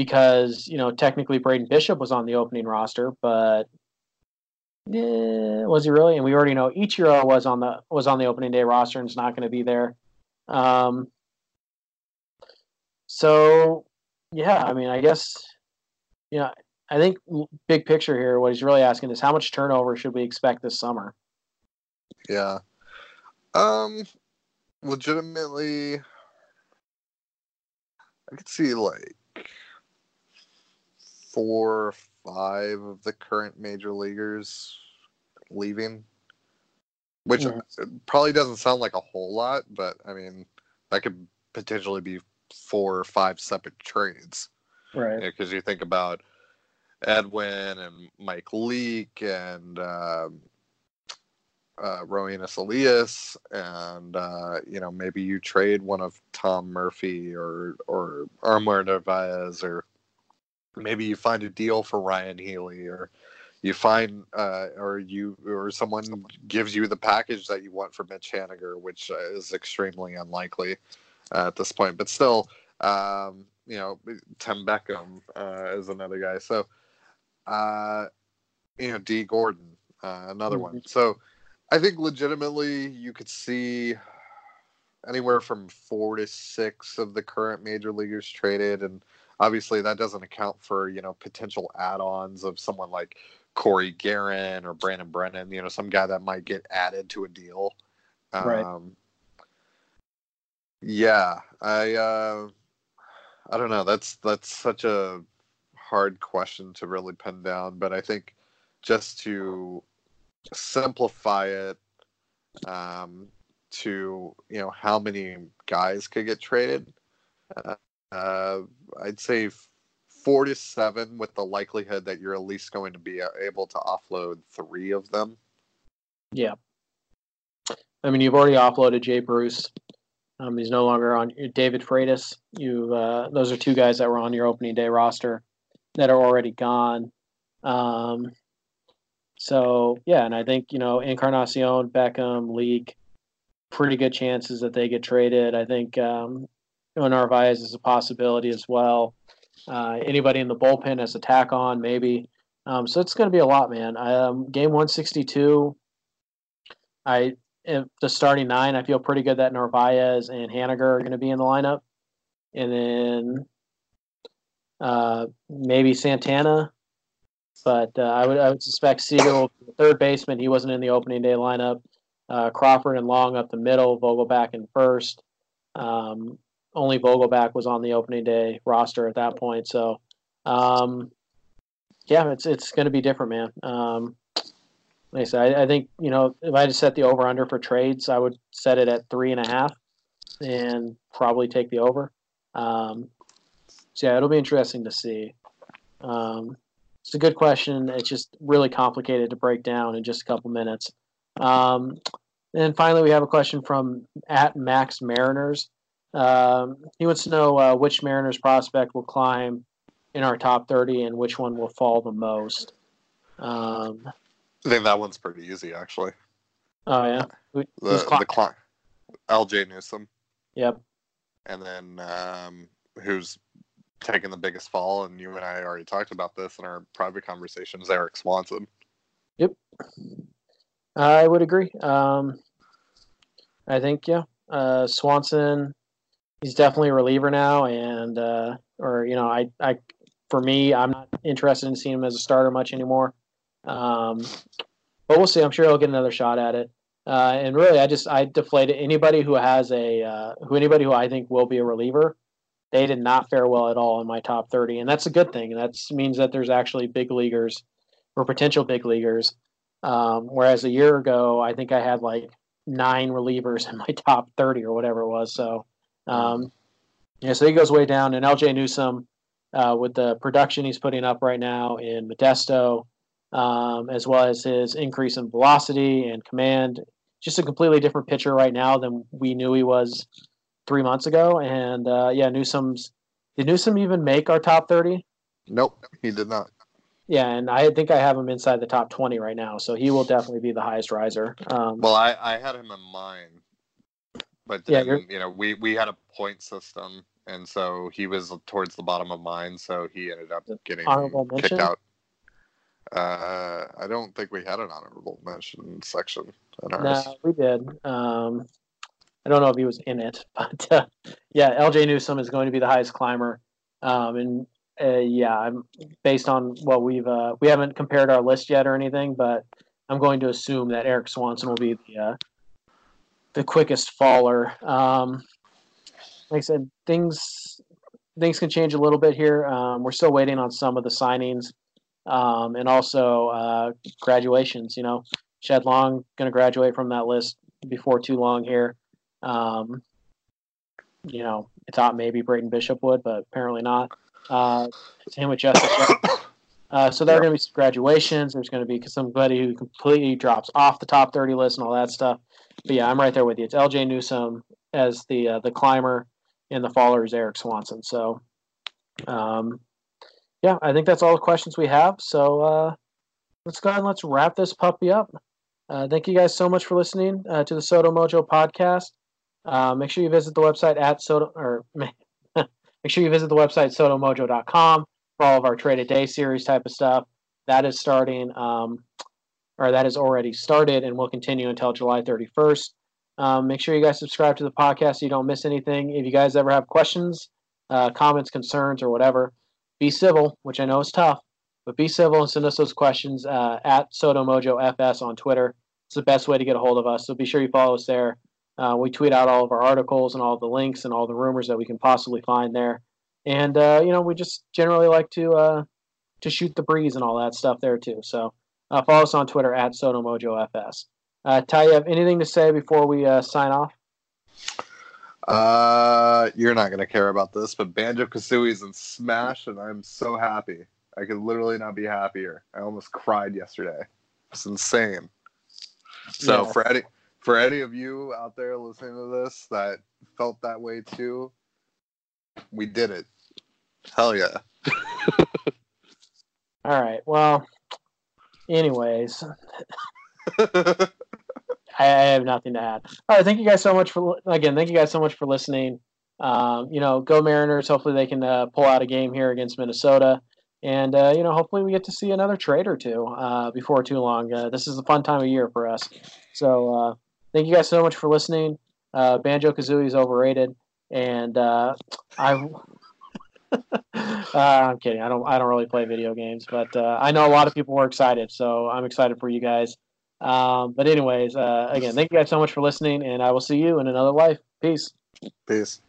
because you know technically Braden Bishop was on the opening roster, but eh, was he really? And we already know Ichiro was on the was on the opening day roster and is not going to be there. Um, so yeah, I mean, I guess you know, I think big picture here, what he's really asking is how much turnover should we expect this summer? Yeah. Um legitimately I could see like four or five of the current major leaguers leaving. Which Mhm. probably doesn't sound like a whole lot, but I mean that could potentially be four or five separate trades Right. because you think about Edwin and Mike Leake and um, uh, Elias, and uh, you know maybe you trade one of Tom Murphy or or Omar Narvaez, or maybe you find a deal for Ryan Healy, or you find uh, or you or someone gives you the package that you want for Mitch Haniger, which uh, is extremely unlikely uh, at this point, but still. Um, you know, Tim Beckham uh, is another guy. So, uh, you know, Dee Gordon, uh, another one. So, I think legitimately you could see anywhere from four to six of the current major leaguers traded, and obviously that doesn't account for you know potential add-ons of someone like Cory Gearrin or Brandon Brennan. You know, some guy that might get added to a deal. Right. Um, yeah, I. Uh, I don't know. That's that's such a hard question to really pin down, but I think just to simplify it um, to you know how many guys could get traded, uh, uh, I'd say four to seven, with the likelihood that you're at least going to be able to offload three of them. Yeah. I mean, you've already offloaded Jay Bruce. Um, he's no longer on David Freitas. You, uh, those are two guys that were on your opening day roster that are already gone. Um, so yeah, and I think you know Encarnacion, Beckham, Leake, pretty good chances that they get traded. I think um, Narvaez is a possibility as well. Uh, anybody in the bullpen as a tack on, maybe. Um, so it's going to be a lot, man. Um, game 162, I the starting nine, I feel pretty good that Narvaez and Haniger are going to be in the lineup. And then uh, maybe Santana, but uh, I would I would suspect the third baseman. He wasn't in the opening day lineup. Uh, Crawford and Long up the middle, Vogelbach in first. Um, only Vogelbach was on the opening day roster at that point. So, um, yeah, it's it's going to be different, man. Um, like I said, I, I, think you know if I had to set the over under for trades, I would set it at three and a half, and probably take the over. Um, so yeah, it'll be interesting to see. Um, it's a good question. It's just really complicated to break down in just a couple minutes. Um, and finally, we have a question from at Max Mariners. Um, he wants to know uh, which Mariners prospect will climb in our top 30 and which one will fall the most. Um, I think that one's pretty easy, actually. Oh, yeah? Who, the, the cli- LJ Newsome. Yep. And then um, who's taking the biggest fall, and you and I already talked about this in our private conversations, Erik Swanson. Yep. I would agree. Um, I think, yeah. Uh, Swanson he's definitely a reliever now, and uh, or you know, I, I, for me, I'm not interested in seeing him as a starter much anymore. Um, but we'll see. I'm sure he'll get another shot at it. Uh, and really, I just I deflated anybody who has a uh, who anybody who I think will be a reliever. They did not fare well at all in my top 30, and that's a good thing. That means that there's actually big leaguers or potential big leaguers. Um, whereas a year ago, I think I had like nine relievers in my top 30 or whatever it was. So um, yeah, so he goes way down. And LJ Newsome, uh, with the production he's putting up right now in Modesto, um, as well as his increase in velocity and command, just a completely different pitcher right now than we knew he was three months ago. And uh, yeah, Newsome's did Newsome even make our top thirty? Nope, he did not. Yeah, and I think I have him inside the top twenty right now, so he will definitely be the highest riser. Um, well, I, I had him in mind but then, yeah, you know, we we had a point system, and so he was towards the bottom of mine, so he ended up getting kicked out. Uh, I don't think we had an honorable mention section in ours. No, we did. Um, I don't know if he was in it, but uh, yeah, LJ Newsome is going to be the highest climber, um, and uh, yeah, I'm based on what we've uh, we haven't compared our list yet or anything, but I'm going to assume that Erik Swanson will be the uh, the quickest faller. Um, like I said, things things can change a little bit here. Um, we're still waiting on some of the signings, um, and also uh, graduations. You know, Shed Long going to graduate from that list before too long here. Um, you know, I thought maybe Braden Bishop would, but apparently not. Uh, same with Jessica. Uh, so there are going to be some graduations. There's going to be somebody who completely drops off the top 30 list and all that stuff but yeah, I'm right there with you. It's L.J. Newsome as the uh, the climber, and the faller is Erik Swanson. So, um, yeah, I think that's all the questions we have. So uh, let's go ahead and let's wrap this puppy up. Uh, thank you guys so much for listening uh, to the Sodo Mojo podcast. Uh, make sure you visit the website at Sodo or make sure you visit the website SodoMojo.com for all of our trade a day series type of stuff. That is starting um, or that has already started and will continue until July 31st. Um, make sure you guys subscribe to the podcast so you don't miss anything. If you guys ever have questions, uh, comments, concerns, or whatever, be civil, which I know is tough, but be civil and send us those questions uh, at SodoMojoFS on Twitter. It's the best way to get a hold of us. So be sure you follow us there. Uh, we tweet out all of our articles and all the links and all the rumors that we can possibly find there. And uh, you know, we just generally like to uh, to shoot the breeze and all that stuff there too. So uh, follow us on Twitter at SodoMojoFS. Uh, Ty, you have anything to say before we uh, sign off? Uh, you're not gonna care about this, but Banjo Kazooie's in Smash, and I'm so happy. I could literally not be happier. I almost cried yesterday. It's insane. So yeah. for any for any of you out there listening to this that felt that way too, we did it. Hell yeah. All right. Well, anyways, I, I, have nothing to add. All right, thank you guys so much for again. Thank you guys so much for listening. um, you know, go Mariners. Hopefully they can uh, pull out a game here against Minnesota. And, uh, you know, hopefully we get to see another trade or two uh, before too long. Uh, this is a fun time of year for us. So uh, thank you guys so much for listening. Uh, Banjo Kazooie is overrated. And I. I'm kidding. I don't. I don't really play video games, but I know a lot of people were excited, so I'm excited for you guys. Um, but anyways, again, thank you guys so much for listening, and I will see you in another life. Peace. Peace.